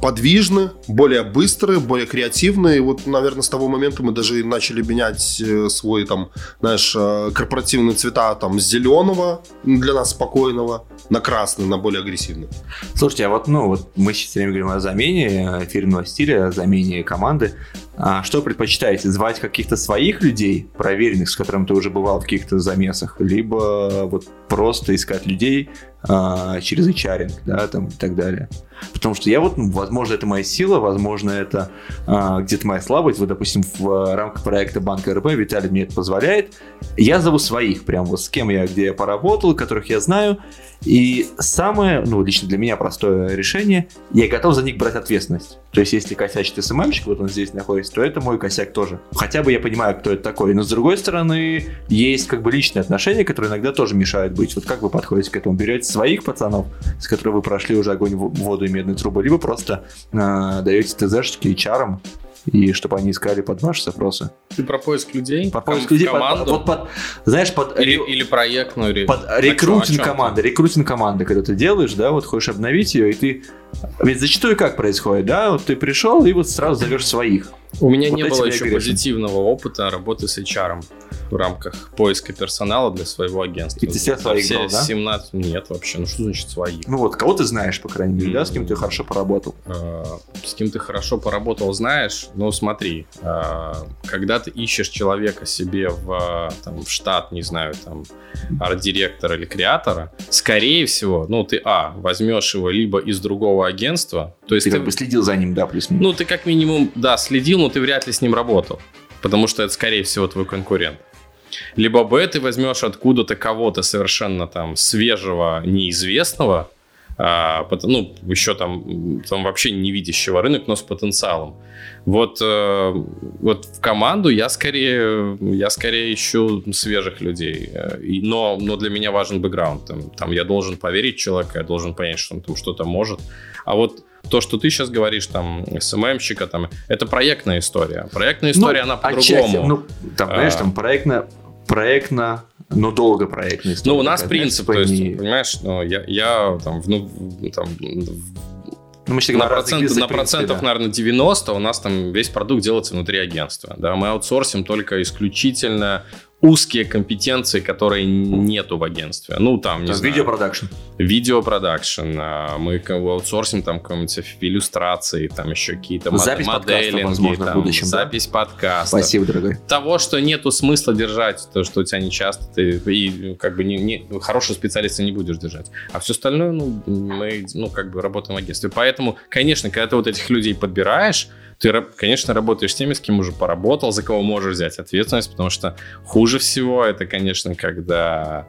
подвижны, более быстрые, более креативные. И вот, наверное, с того момента мы даже начали менять э, свой, там, знаешь, э, корпоративные цвета там, с зеленого для нас спокойного на красный, на более агрессивный. Слушайте, а вот, ну, вот мы сейчас время говорим о замене э, фирменного стиля, о замене команды. А что предпочитаете? Звать каких-то своих людей, проверенных, с которыми ты уже бывал в каких-то замесах, либо вот просто искать людей а, через HR, да, там и так далее. Потому что я вот, ну, возможно, это моя сила, возможно, это а, где-то моя слабость. Вот, допустим, в рамках проекта Банка РБ Виталий мне это позволяет. Я зову своих, прям вот с кем я, где я поработал, которых я знаю, и самое, ну, лично для меня простое решение, я готов за них брать ответственность. То есть, если косячит СММщик, вот он здесь находится, то это мой косяк тоже. Хотя бы я понимаю, кто это такой. Но с другой стороны, есть как бы личные отношения, которые иногда тоже мешают быть. Вот как вы подходите к этому? Берете своих пацанов, с которыми вы прошли уже огонь, воду и медные трубы, либо просто э, даете ТЗшечки и чарам, и чтобы они искали под ваши запросы. Ты про поиск людей? По поиск людей, команду? Под, вот под, знаешь, под... Или, или проектную... Под рекрутинг команды, рекрутинг команды, когда ты делаешь, да, вот хочешь обновить ее, и ты... Ведь зачастую как происходит, да, вот ты пришел и вот сразу зовешь своих. У меня вот не было еще позитивного опыта работы с HR в рамках поиска персонала для своего агентства. И ты все своих все брал, да? 17... Нет, вообще, ну что значит свои? Ну вот, кого ты знаешь, по крайней мере, mm-hmm. да, с кем ты хорошо поработал? Uh, с кем ты хорошо поработал, знаешь? Ну смотри, uh, когда ты ищешь человека себе в, там, в штат, не знаю, там, арт-директора или креатора, скорее всего, ну ты, а, возьмешь его либо из другого агентства, то есть ты, ты как бы следил за ним, да, плюс-минус? Ну ты как минимум, да, следил, ты вряд ли с ним работал, потому что это, скорее всего, твой конкурент. Либо Б ты возьмешь откуда-то кого-то совершенно там свежего, неизвестного, а, ну, еще там, там вообще не видящего рынок, но с потенциалом. Вот, э, вот в команду я скорее, я скорее ищу свежих людей. И, но, но для меня важен бэкграунд. Там, там я должен поверить человеку, я должен понять, что он там что-то может. А вот то, что ты сейчас говоришь, там, СММщика, там, это проектная история. Проектная история, ну, она по-другому. Ну, там, знаешь, там проектно, проектно, но долго проектная история. Ну, у нас принцип, то есть, не... понимаешь, ну, я, я там, ну, там, ну, мы на, процент, язык, на принципе, процентов, да. наверное, 90 у нас там весь продукт делается внутри агентства. Да? Мы аутсорсим только исключительно узкие компетенции, которые нету в агентстве. Ну, там, не Там знаю. видеопродакшн. Видеопродакшн. а, Мы аутсорсим там какие-нибудь иллюстрации, там еще какие-то мод- Запись моделинги, возможно, в там, будущем, да? запись подкаста. Спасибо, дорогой. Того, что нету смысла держать, то, что у тебя не часто, ты и как бы не, не- хорошего специалиста не будешь держать. А все остальное, ну, мы, ну, как бы работаем в агентстве. Поэтому, конечно, когда ты вот этих людей подбираешь, ты, конечно, работаешь с теми, с кем уже поработал, за кого можешь взять ответственность, потому что хуже всего это, конечно, когда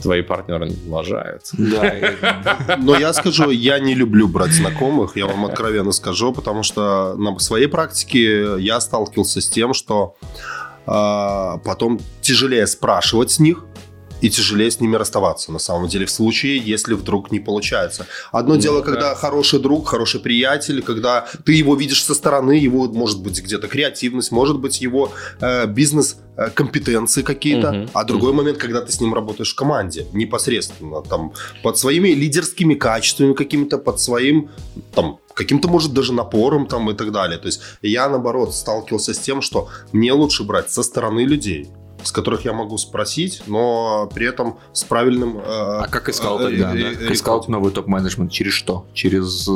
твои партнеры не влажают. Да, Но я скажу, я не люблю брать знакомых, я вам откровенно скажу, потому что на своей практике я сталкивался с тем, что а, потом тяжелее спрашивать с них, и тяжелее с ними расставаться, на самом деле, в случае, если вдруг не получается. Одно Ну, дело, да. когда хороший друг, хороший приятель, когда ты его видишь со стороны, его, может быть, где-то креативность, может быть, его э, бизнес-компетенции какие-то, Мгм. а другой момент, когда ты с ним работаешь в команде, непосредственно, там, под своими лидерскими качествами какими-то, под своим, там, каким-то, может, даже напором, там, и так далее. То есть я, наоборот, сталкивался с тем, что мне лучше брать со стороны людей, с которых я могу спросить, но при этом с правильным... э, А как искал э, тогда, э, да? э, Как искал новый топ-менеджмент? Через что? Через...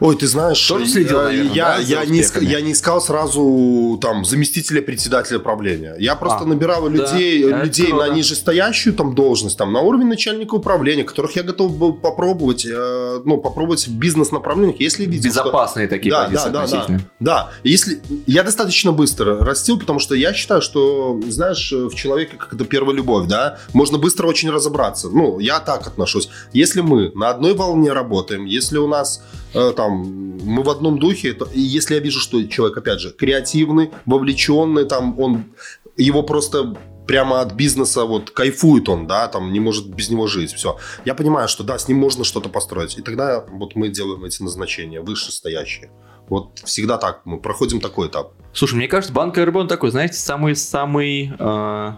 э, Ой, ты знаешь, Тоже следил, я, наверное, я, да, я не, успехами? иска- я не искал сразу там заместителя председателя правления. Я просто А, набирал да, людей, это людей на нижестоящую там должность, там на уровень начальника управления, которых я готов был попробовать, э, ну попробовать в бизнес-направлениях, если видел, что- Безопасные такие Да, позиции да, да, да. Да, если я достаточно быстро растил, потому что я считаю, что, знаешь, в человеке как это первая любовь, да, можно быстро очень разобраться. Ну, я так отношусь. Если мы на одной волне работаем, если у нас э, там мы в одном духе, то, если я вижу, что человек, опять же, креативный, вовлеченный, там он его просто прямо от бизнеса вот кайфует он, да, там не может без него жить, все. Я понимаю, что да, с ним можно что-то построить. И тогда вот мы делаем эти назначения вышестоящие. Вот всегда так, мы проходим такой этап. Слушай, мне кажется, банк РБ он такой, знаете, самый-самый... э,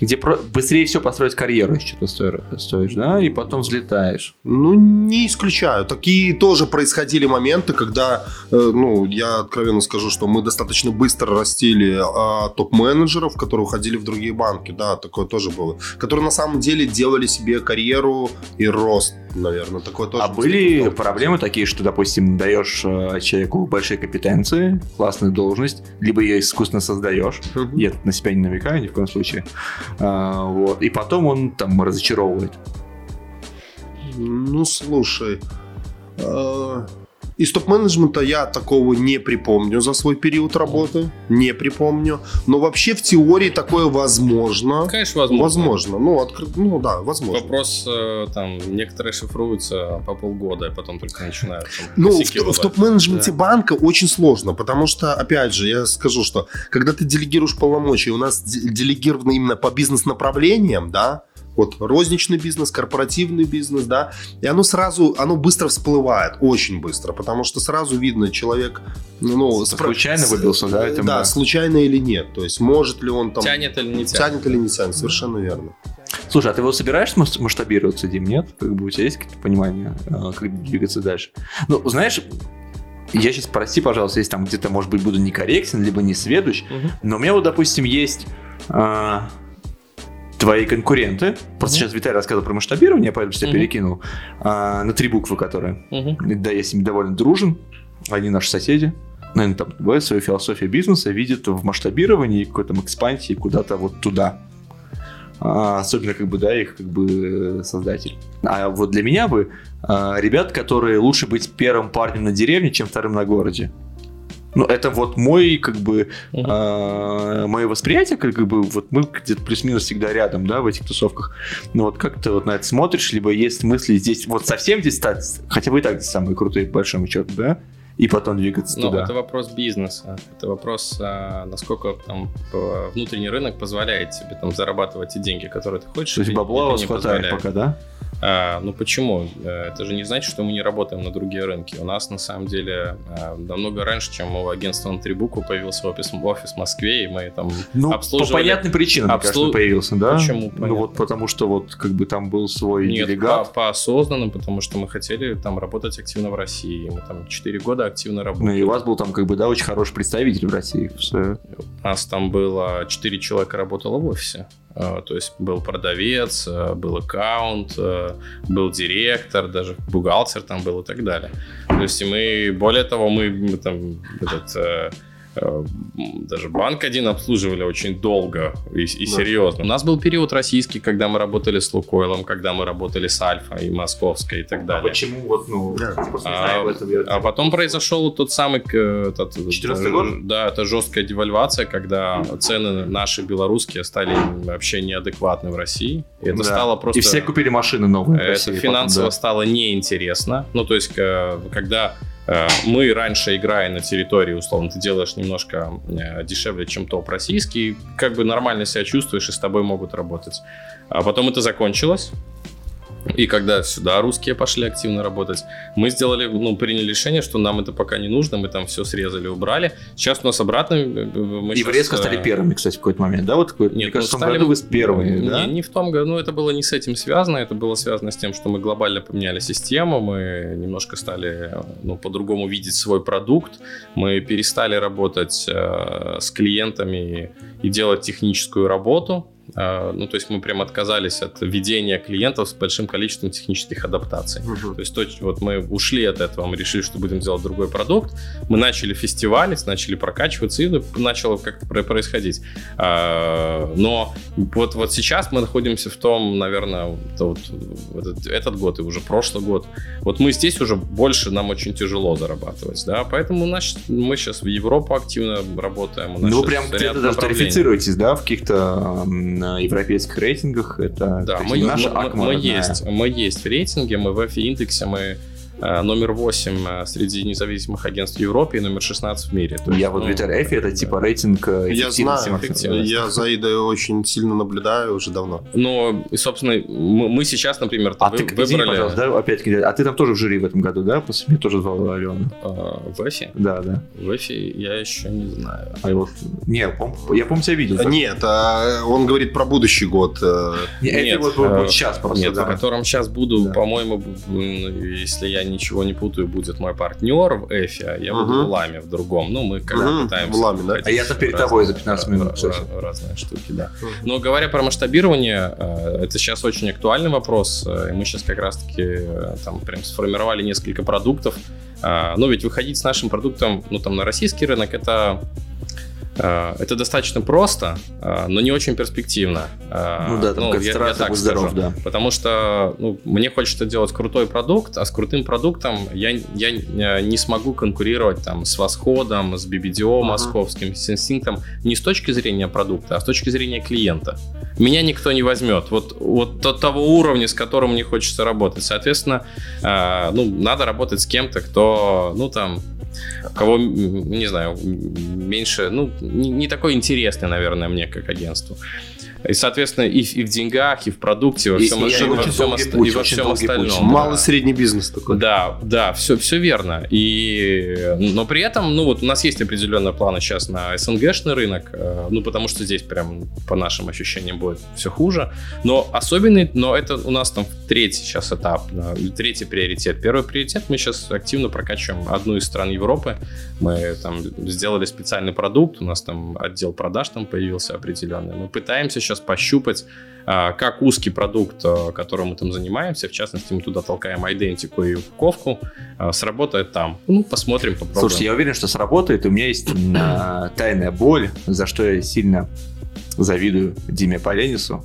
где про- быстрее все построить карьеру, если что-то стоишь, стоишь, да, и потом взлетаешь. Ну, не исключаю. Такие тоже происходили моменты, когда, э, ну, я откровенно скажу, что мы достаточно быстро растили а, топ-менеджеров, которые уходили в другие банки. Да, такое тоже было. Которые на самом деле делали себе карьеру и рост, наверное. Такое тоже а были проблемы такие, что, допустим, даешь э, человеку большие компетенции, классную должность, либо ее искусственно создаешь, Мгм. я на себя не намекаю ни в коем случае, А, вот, и потом он там разочаровывает. Ну, слушай. э, Из топ-менеджмента я такого не припомню за свой период работы. Не припомню. Но вообще в теории такое возможно. Конечно, возможно. Возможно. Ну, откры- ну да, возможно. Вопрос, э, там, некоторые шифруются по полгода, а потом только начинают там, Ну, в, в топ-менеджменте Да. банка очень сложно, потому что, опять же, я скажу, что когда ты делегируешь полномочия, у нас де- делегировано именно по бизнес-направлениям, да, вот розничный бизнес, корпоративный бизнес, да, и оно сразу, оно быстро всплывает, очень быстро, потому что сразу видно, человек, ну, спро- Случайно выбился, да, этим, да, да. случайно или нет, то есть может ли он там... Тянет или не тянет? Тянет или не тянет, совершенно верно. Слушай, а ты вот собираешься мас- масштабироваться, Дим, нет? Как бы у тебя есть какое-то понимание, а, как двигаться дальше? Ну, знаешь, я сейчас, прости, пожалуйста, если там где-то, может быть, буду некорректен, либо не сведущ, Мгм. но у меня вот, допустим, есть а, твои конкуренты. Просто сейчас Виталий рассказывал про масштабирование, я поэтому тебя Мгм. перекинул. а, на три буквы, которые. Мгм. Да, я с ними довольно дружен. Они наши соседи. Наверное, там бывает свою философию бизнеса видят в масштабировании какой-то экспансии куда-то вот туда. А, особенно, как бы, да, их как бы создатель. А вот для меня бы а, ребят, которые лучше быть первым парнем на деревне, чем вторым на городе. Ну, это вот мой, как бы, Мгм. а, мое восприятие, как бы, вот мы где-то плюс-минус всегда рядом, да, в этих тусовках. Ну, вот как ты вот на это смотришь, либо есть мысли здесь, вот совсем здесь стать, хотя бы и так самые крутые, по большому счету, да, и потом двигаться Ну, туда. это вопрос бизнеса. Это вопрос, а, насколько там внутренний рынок позволяет тебе там зарабатывать те деньги, которые ты хочешь. То есть бабла у вас хватает пока, да? А, ну почему? Э, Это же не значит, что мы не работаем на другие рынки. У нас на самом деле а, намного раньше, чем у агентства на три буквы появился офис, офис в Москве, и мы там Ну, обслуживали- по понятным причинам, обслу- появился, да? Почему Ну, понятно? вот потому что вот как бы там был свой Нет, делегат. по, по осознанным, потому что мы хотели там работать активно в России. Мы там 4 года года активно работали. Ну и у вас был там как бы, да, очень хороший представитель в России. Все. У нас там было 4 человека работало в офисе. А, То есть был продавец, а, был аккаунт, а, был директор, даже бухгалтер там был и так далее. То есть и мы, более того, мы, там этот, э, даже банк один обслуживали очень долго и, и Да. серьезно. У нас был период российский, когда мы работали с Лукойлом, когда мы работали с Альфа и Московской и так далее. почему вот, ну, Да. просто не А, знаю об этом. я- а потом произошел тот самый... э, Этот, 14-й э, год? Да, это жесткая девальвация, когда цены наши белорусские стали вообще неадекватны в России. И это Да. стало просто... И все купили машины новые. в Это России потом, финансово да. стало неинтересно. Ну, то есть, э, когда э, мы раньше, играя на территории, условно, ты делаешь немножко э, дешевле, чем топ российский, как бы нормально себя чувствуешь, и с тобой могут работать. А потом это закончилось. И когда сюда русские пошли активно работать, мы сделали, ну, приняли решение, что нам это пока не нужно, мы там все срезали, убрали. Сейчас у нас обратно... э, Мы И вы щас, резко э, стали первыми, кстати, в какой-то момент, да? Вот такой, мне нет, кажется, ну, в том году вы с первыми, не, да? не в том году, ну это было не с этим связано, это было связано с тем, что мы глобально поменяли систему, мы немножко стали ну, по-другому видеть свой продукт, мы перестали работать э, с клиентами и делать техническую работу, Э, ну то есть мы прям отказались от ведения клиентов с большим количеством технических адаптаций. Мгм. То есть то, вот мы ушли от этого, мы решили, что будем делать другой продукт, мы начали фестивалить, начали прокачиваться, и начало как-то про- происходить. А, Но вот, вот сейчас мы находимся в том, наверное, вот этот, этот год и уже прошлый год. Вот мы здесь уже больше, нам очень тяжело зарабатывать, да, поэтому нас, мы сейчас в Европу активно работаем. Ну, прям где-то даже тарифицируетесь, да, в каких-то на европейских рейтингах. Это Да, мы, наша мы- мы родная. есть, мы есть в рейтинге, мы в EFI индексе, мы номер 8 среди независимых агентств в Европе и номер 16 в мире. То есть, Я вот ну, Виталий Эфи, это типа рейтинг э, Я эффективности знаю, я за Идой очень сильно наблюдаю уже давно. Но, и, собственно, мы, мы сейчас, например, А вы- ты, извини, выбрали пожалуйста, да, опять, а ты там тоже в жюри в этом году, да? После меня тоже звала Алена. э, в Effie. Да, да. В Effie я еще не знаю. А его... Не, я пом- я помню, тебя видел. Нет, а он говорит про будущий год. э, Не, Effie Нет, вот, вот э, сейчас просто, Нет, да. по которым сейчас буду, Да. по-моему, ну, если я ничего не путаю, будет мой партнер в Effie, а я буду Мгм. в Ламе в другом. Ну, мы когда Мгм, пытаемся... в Ламе, да? А я-то перед разные- тобой за 15 минут, ра- кстати. ра- Разные штуки, да. Мгм. Но говоря про масштабирование, э, это сейчас очень актуальный вопрос. э, И мы сейчас как раз-таки э, там прям сформировали несколько продуктов. А, Но ведь выходить с нашим продуктом ну, там, на российский рынок это это достаточно просто, э, но не очень перспективно. Э, Ну да, там я- я концентрация, так здоров, скажу. да. Потому что ну, мне хочется делать крутой продукт, а с крутым продуктом я, я э, не смогу конкурировать там, с Восходом, с BBDO Ага. московским, с Инстинктом не с точки зрения продукта, а с точки зрения клиента. Меня никто не возьмет. Вот, вот до того уровня, с которым мне хочется работать. Соответственно, э, ну, надо работать с кем-то, кто, ну, там, кого, не знаю, меньше, ну, не, не такой интересный, наверное, мне как агентству. И, соответственно, и, в- и в деньгах, и в продукте, и во всем, и и во всем, ост- путь, и во всем долгий путь. остальном. Малый да. средний бизнес такой. Да, да, все, все верно. И, но при этом, ну вот у нас есть определенные планы сейчас на СНГшный рынок, э, ну потому что здесь прям по нашим ощущениям будет все хуже. Но особенный, но это у нас там третий сейчас этап, да, третий приоритет. Первый приоритет мы сейчас активно прокачиваем одну из стран Европы. Мы там сделали специальный продукт, у нас там отдел продаж там появился определенный. Мы пытаемся сейчас пощупать а, как узкий продукт, а, которым мы там занимаемся, в частности, мы туда толкаем идентику и упаковку, а, сработает там. Ну, посмотрим, попробуем. Слушайте, я уверен, что сработает. У меня есть тайная боль, за что я сильно завидую Диме Поленису.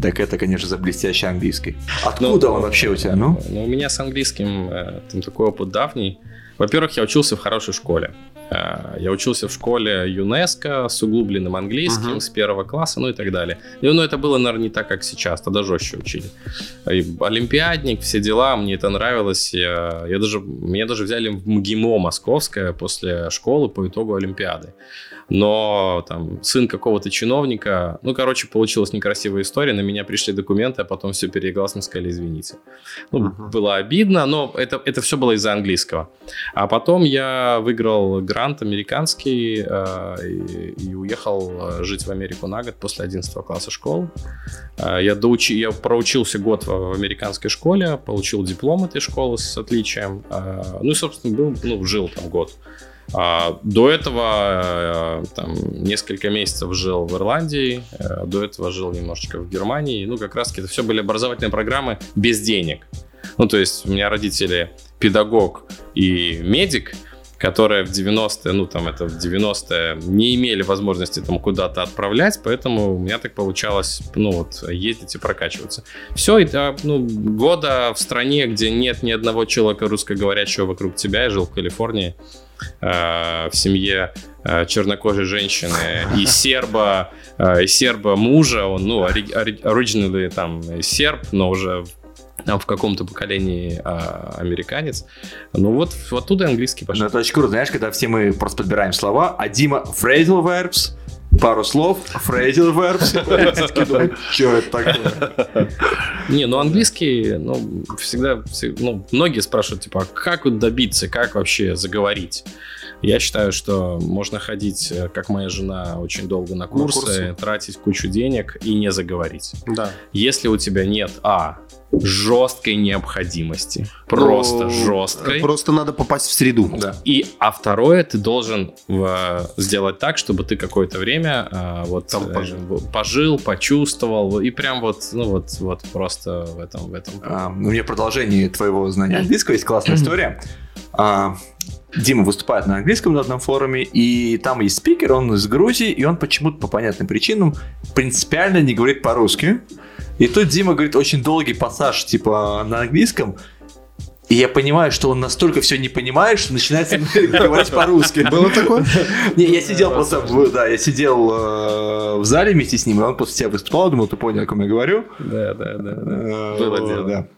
Так это, конечно, за блестящий английский. Откуда он вообще у тебя, ну? Ну, у меня с английским э, там такой опыт давний. Во-первых, я учился в хорошей школе. Э, Я учился в школе ЮНЕСКО с углубленным английским Мгм. с первого класса, ну и так далее. И, ну, это было, наверное, не так, как сейчас, тогда жестче учили. И олимпиадник, все дела, мне это нравилось. Я, я даже, меня даже взяли в МГИМО московское после школы по итогу Олимпиады. Но там сын какого-то чиновника, ну, короче, получилась некрасивая история, на меня пришли документы, а потом все перегласно сказали, извините. Ну, Мгм. было обидно, но это, это все было из-за английского. А потом я выиграл грант американский э, и, и уехал э, жить в Америку на год после 11 класса школы. Э, я, доучи, я проучился год в, в американской школе, получил диплом этой школы с отличием. Э, ну и, собственно, был, ну, жил там год. А, до этого э, там, несколько месяцев жил в Ирландии, э, до этого жил немножечко в Германии. Ну, как раз это все были образовательные программы без денег. Ну, то есть у меня родители педагог и медик, которые в 90-е, ну там это в 90-е, не имели возможности там куда-то отправлять, поэтому у меня так получалось, ну вот, ездить и прокачиваться. Все, и ну, года в стране, где нет ни одного человека русскоговорящего вокруг тебя, я жил в Калифорнии, в семье э, чернокожей женщины и серба, э, и серба мужа, он, ну, оригинальный там серб, но уже в каком-то поколении а, американец. Ну вот оттуда английский пошел. Ну это очень круто, знаешь, когда все мы просто подбираем слова, а Дима phrasal verbs, пару слов, phrasal verbs, что это такое? Не, ну английский, ну, всегда, ну, многие спрашивают, типа, а как добиться, как вообще заговорить? Я считаю, что можно ходить, э, как моя жена, очень долго на курсы, на курсы. тратить кучу денег и не заговорить. Да. Если у тебя нет, а, жесткой необходимости. Просто ну, жесткой. Просто надо попасть в среду. Да. И, а второе, ты должен в, сделать так, чтобы ты какое-то время а, вот Там пожил. Э, пожил, почувствовал и прям вот, ну вот, вот просто в этом, в этом. А, у меня продолжение твоего знания английского есть классная история. А, Дима выступает на английском на одном форуме, и там есть спикер, он из Грузии, и он почему-то по понятным причинам принципиально не говорит по-русски. И тут Дима говорит очень долгий пассаж, типа, на английском, и я понимаю, что он настолько все не понимает, что начинает говорить по-русски. Было такое? Не, я сидел просто, да, я сидел э, в зале вместе с ним, и он после себя выступал, думал, ты понял, о ком я говорю. Да, да, да. Э, Было дело.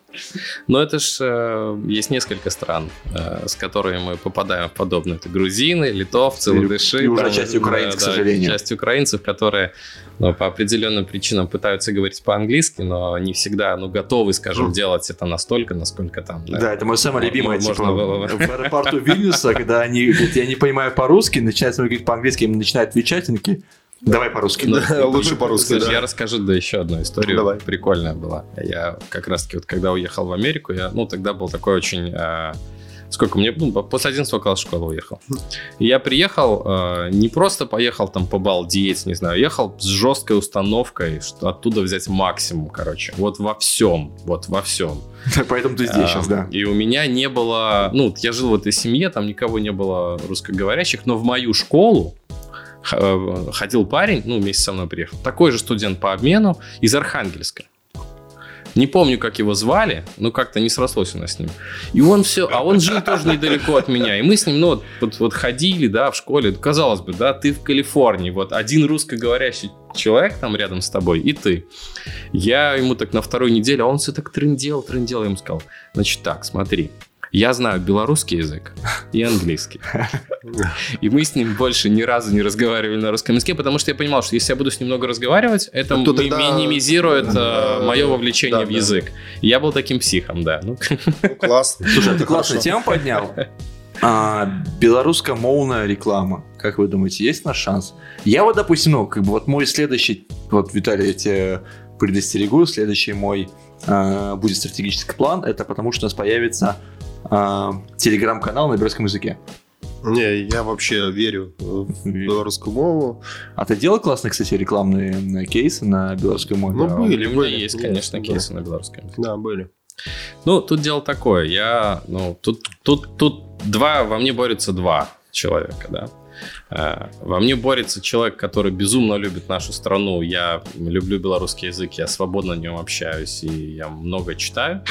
Но это же э, есть несколько стран, э, с которыми мы попадаем в подобное. Это грузины, литовцы, латыши. И уже там, часть украинцев, да, к сожалению. Да, часть украинцев, которые ну, по определенным причинам пытаются говорить по-английски, но не всегда ну, готовы, скажем, mm. делать это настолько, насколько там. Да, да это мое самое любимое. Можно типа, было... В аэропорту Вильнюса, когда они говорят, я не понимаю по-русски, начинают говорить по-английски, им начинают отвечать, они такие, Давай по-русски. Да, лучше по-русски. да. Я расскажу, да, еще одну историю. Давай. Прикольная была. Я как раз-таки вот когда уехал в Америку, я, ну, тогда был такой очень... Э, сколько мне, ну, после 11 класса школы уехал. И я приехал, э, не просто поехал там побалдеть, не знаю, ехал с жесткой установкой, что оттуда взять максимум, короче. Вот во всем, вот во всем. Поэтому ты здесь сейчас, да. И у меня не было, ну, я жил в этой семье, там никого не было русскоговорящих, но в мою школу Э, ходил парень, ну, вместе со мной приехал, такой же студент по обмену из Архангельска. Не помню, как его звали, но как-то не срослось у нас с ним. И он все, а он жил тоже недалеко от меня. И мы с ним, ну, вот, вот, вот ходили, да, в школе. Казалось бы, да, ты в Калифорнии, вот один русскоговорящий человек там рядом с тобой, и ты. Я ему так на второй неделе, а он все так трындел, трындел. Я ему сказал, значит так, смотри, я знаю белорусский язык и английский. И мы с ним больше ни разу не разговаривали на русском языке, потому что я понимал, что если я буду с ним много разговаривать, это ну, минимизирует э, мое вовлечение да, в язык. Я был таким психом, да. Ну, ну классно. Слушай, ты классную тему поднял. А, белорусско-моуная реклама. Как вы думаете, есть наш шанс? Я вот, допустим, ну, как бы вот мой следующий, вот, Виталий, я тебе предостерегу, следующий мой э, будет стратегический план, это потому что у нас появится э, телеграм-канал на белорусском языке. Не, я вообще верю в белорусскую мову. А ты делал классные, кстати, рекламные кейсы на белорусской мове? Ну, были, У меня были. есть, конечно, да. кейсы на белорусском языке. Да, были. Ну, тут дело такое. Я, ну, тут, тут, тут два, во мне борются два человека, да. Э, во мне борется человек, который безумно любит нашу страну. Я люблю белорусский язык, я свободно на нем общаюсь, и я много читаю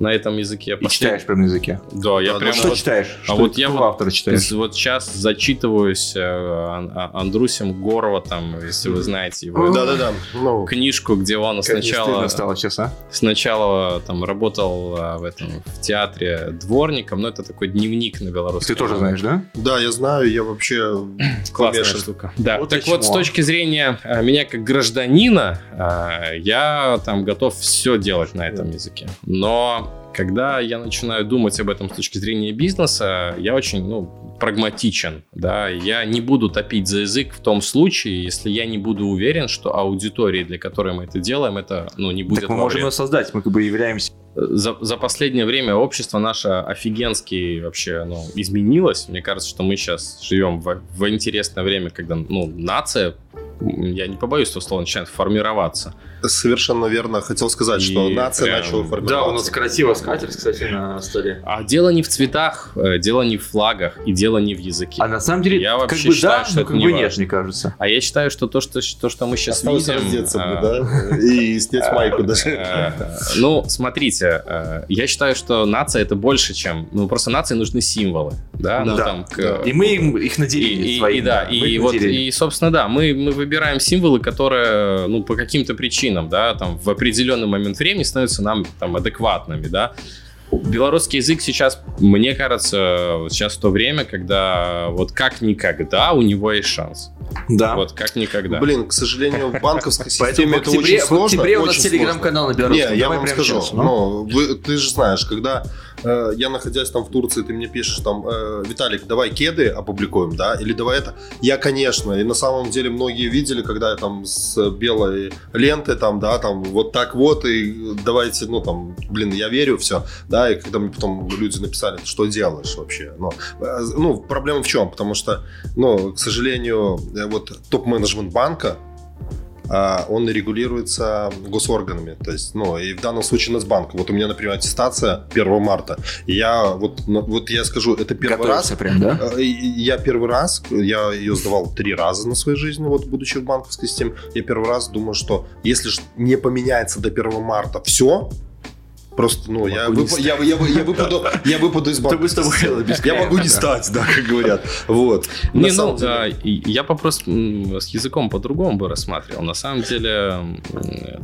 на этом языке. И читаешь прям на языке? Да, я а, прям... Что вот, читаешь? А что вот я вот, автора читаешь? Вот сейчас зачитываюсь э, а, Андрусем Горова, там, если вы знаете его. Да-да-да. Книжку, где он как сначала... стало сейчас, а? Сначала там работал а, в этом в театре дворником, но это такой дневник на белорусском. Ты тоже знаешь, да? Да, я знаю, я вообще... Классная штука. Да, вот так вот, с точки зрения меня как гражданина, я там готов все делать на этом языке. Но когда я начинаю думать об этом с точки зрения бизнеса, я очень, ну, прагматичен, да, я не буду топить за язык в том случае, если я не буду уверен, что аудитории, для которой мы это делаем, это, ну, не будет Так мы можем ее создать, мы как бы являемся. За, за последнее время общество наше офигенски вообще ну, изменилось. Мне кажется, что мы сейчас живем в, в интересное время, когда ну, нация, я не побоюсь этого слова, начинает формироваться. Совершенно верно. Хотел сказать, и что нация прям... начала формироваться. Да, у нас красиво скатерть, кстати, на столе. А дело не в цветах, э, дело не в флагах и дело не в языке. А на самом деле, я как вообще бы считаю, да, что это как не бы нет, мне кажется. А я считаю, что то, что, то, что мы сейчас Осталось видим... раздеться а... да? И снять майку даже. Э, ну, смотрите, э, я считаю, что нация это больше, чем... Ну, просто нации нужны символы, да? Там, И мы им их наделили. И, да, и вот, и, собственно, да, мы, мы выбираем символы, которые, ну, по каким-то причинам, да, там, в определенный момент времени становятся нам там адекватными, да. Белорусский язык сейчас, мне кажется, сейчас то время, когда вот как никогда у него есть шанс. Да. Вот как никогда. Блин, к сожалению, в банковской системе это очень сложно. В октябре у нас телеграм-канал на белорусском. Не, я вам скажу, но ты же знаешь, когда Э, я находясь там в Турции, ты мне пишешь там, э, Виталик, давай кеды опубликуем, да, или давай это. Я, конечно, и на самом деле многие видели, когда я там с белой ленты там, да, там вот так вот, и давайте, ну там, блин, я верю, все, да, и когда мне потом люди написали, что делаешь вообще, ну, ну, проблема в чем, потому что, ну, к сожалению, вот топ-менеджмент банка, он регулируется госорганами. То есть, ну, и в данном случае Нацбанк. Вот у меня, например, аттестация 1 марта. Я вот, вот я скажу, это первый Готовился раз. прям, да? Э, я первый раз, я ее сдавал три раза на своей жизни, вот будучи в банковской системе. Я первый раз думаю, что если не поменяется до 1 марта все, Просто, ну, я, вып... я, я, я, выпаду, я выпаду из банка. Я могу не стать, да, как говорят. Вот. Не, ну, да, я попросту с языком по-другому бы рассматривал. На самом деле,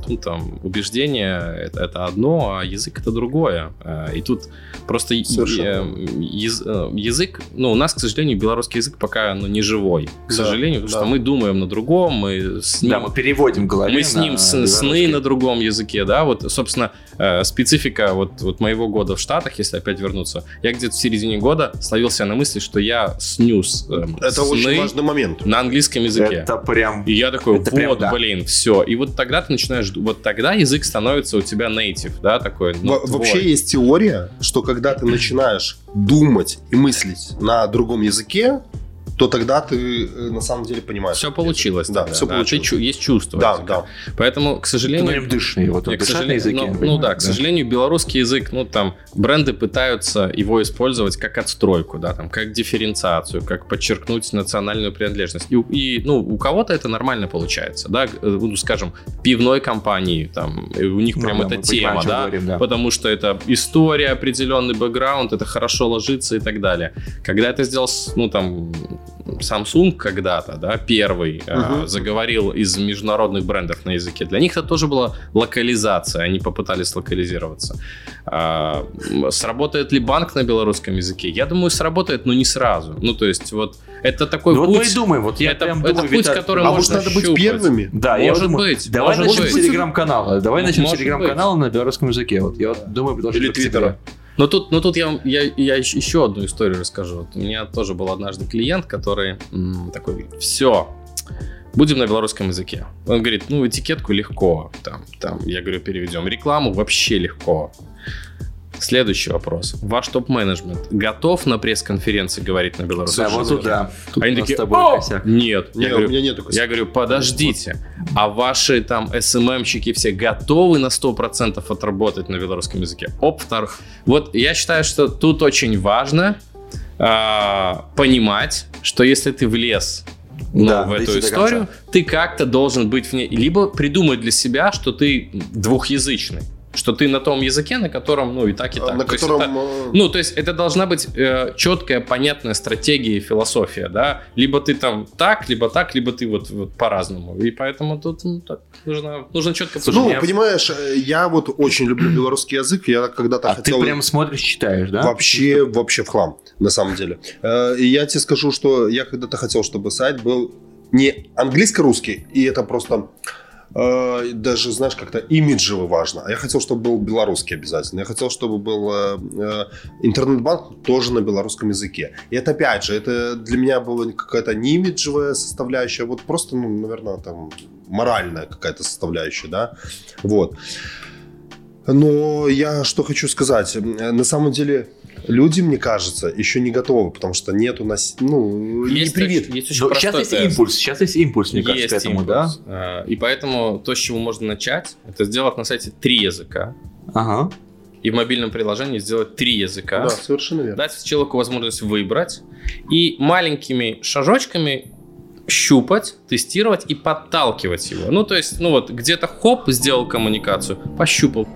тут там убеждение это, это одно, а язык это другое. Э, и тут просто Совершенно. Э, язык, ну, у нас, к сожалению, белорусский язык пока ну, не живой. К да, сожалению, потому да. что мы думаем на другом, мы с ним... Да, мы переводим в голове Мы с ним сны на другом языке, да, вот, собственно, э, специфика специфика вот, вот моего года в Штатах, если опять вернуться, я где-то в середине года словил себя на мысли, что я снюс э, Это очень важный момент. На английском языке. Это прям... И я такой, это вот, прям, да. блин, все. И вот тогда ты начинаешь... Вот тогда язык становится у тебя native, да, такой. Ну, Вообще есть теория, что когда ты начинаешь думать и мыслить на другом языке, то тогда ты э, на самом деле понимаешь. Все получилось. Да, тогда, все да. получилось. Ты, есть чувство. Да, да. Поэтому, к сожалению... Ты дышный, вот к сожалению, языке. Ну, ну да, к сожалению, белорусский язык, ну там, бренды пытаются его использовать как отстройку, да, там, как дифференциацию, как подчеркнуть национальную принадлежность. И, и ну, у кого-то это нормально получается, да, э, ну, скажем, пивной компании, там, у них ну, прям да, это тема, да, говорим, да, потому что это история, определенный бэкграунд, это хорошо ложится и так далее. Когда это сделал, ну, там, Samsung когда-то, да, первый uh-huh. э, заговорил из международных брендов на языке. Для них это тоже была локализация, они попытались локализироваться. Э, сработает ли банк на белорусском языке? Я думаю, сработает, но не сразу. Ну, то есть, вот это такой ну, путь. Вот мы и думаем, вот я это, прям это думаю, путь, Виталий, который а можно может надо быть первыми? Да, может я думаю, быть. Давай может начнем быть. с телеграм-канала. Давай начнем с телеграм-канала на белорусском языке. Вот я вот думаю, потому Или твиттера. Но тут, но тут я, я, я еще одну историю расскажу. Вот у меня тоже был однажды клиент, который м, такой, все, будем на белорусском языке. Он говорит, ну, этикетку легко. Там, там, я говорю, переведем. Рекламу вообще легко. Следующий вопрос. Ваш топ-менеджмент готов на пресс-конференции говорить на белорусском да, языке? Вот да. Тут Они такие, О! нет. Я, говорю, у меня нету я говорю, подождите, а ваши там СММщики все готовы на 100% отработать на белорусском языке? Оп, второй. Вот я считаю, что тут очень важно э, понимать, что если ты влез ну, да, в эту историю, ты как-то должен быть в ней, либо придумать для себя, что ты двухязычный что ты на том языке, на котором, ну, и так, и так. На то котором... Это, э, ну, то есть это должна быть э, четкая, понятная стратегия и философия, да? Либо ты там так, либо так, либо ты вот, вот по-разному. И поэтому тут ну, так, нужно, нужно четко... Ну, меня... понимаешь, э, я вот очень люблю белорусский язык, я когда-то а хотел... ты прям смотришь, читаешь, да? Вообще, вообще в хлам, на самом деле. Э, я тебе скажу, что я когда-то хотел, чтобы сайт был не английско-русский, и это просто э, даже, знаешь, как-то имиджево важно. А я хотел, чтобы был белорусский обязательно. Я хотел, чтобы был э, э, интернет-банк тоже на белорусском языке. И это, опять же, это для меня была какая-то не имиджевая составляющая, а вот просто, ну, наверное, там моральная какая-то составляющая, да, вот. Но я что хочу сказать, на самом деле люди, мне кажется, еще не готовы, потому что нет у нас, ну, есть не привит. Есть очень сейчас есть тест. импульс, сейчас есть импульс, мне кажется, Есть к этому, импульс. да? А, И поэтому то, с чего можно начать, это сделать на сайте три языка. Ага. И в мобильном приложении сделать три языка. Да, совершенно верно. Дать человеку возможность выбрать. И маленькими шажочками щупать, тестировать и подталкивать его. Ну, то есть, ну вот, где-то хоп, сделал коммуникацию, пощупал,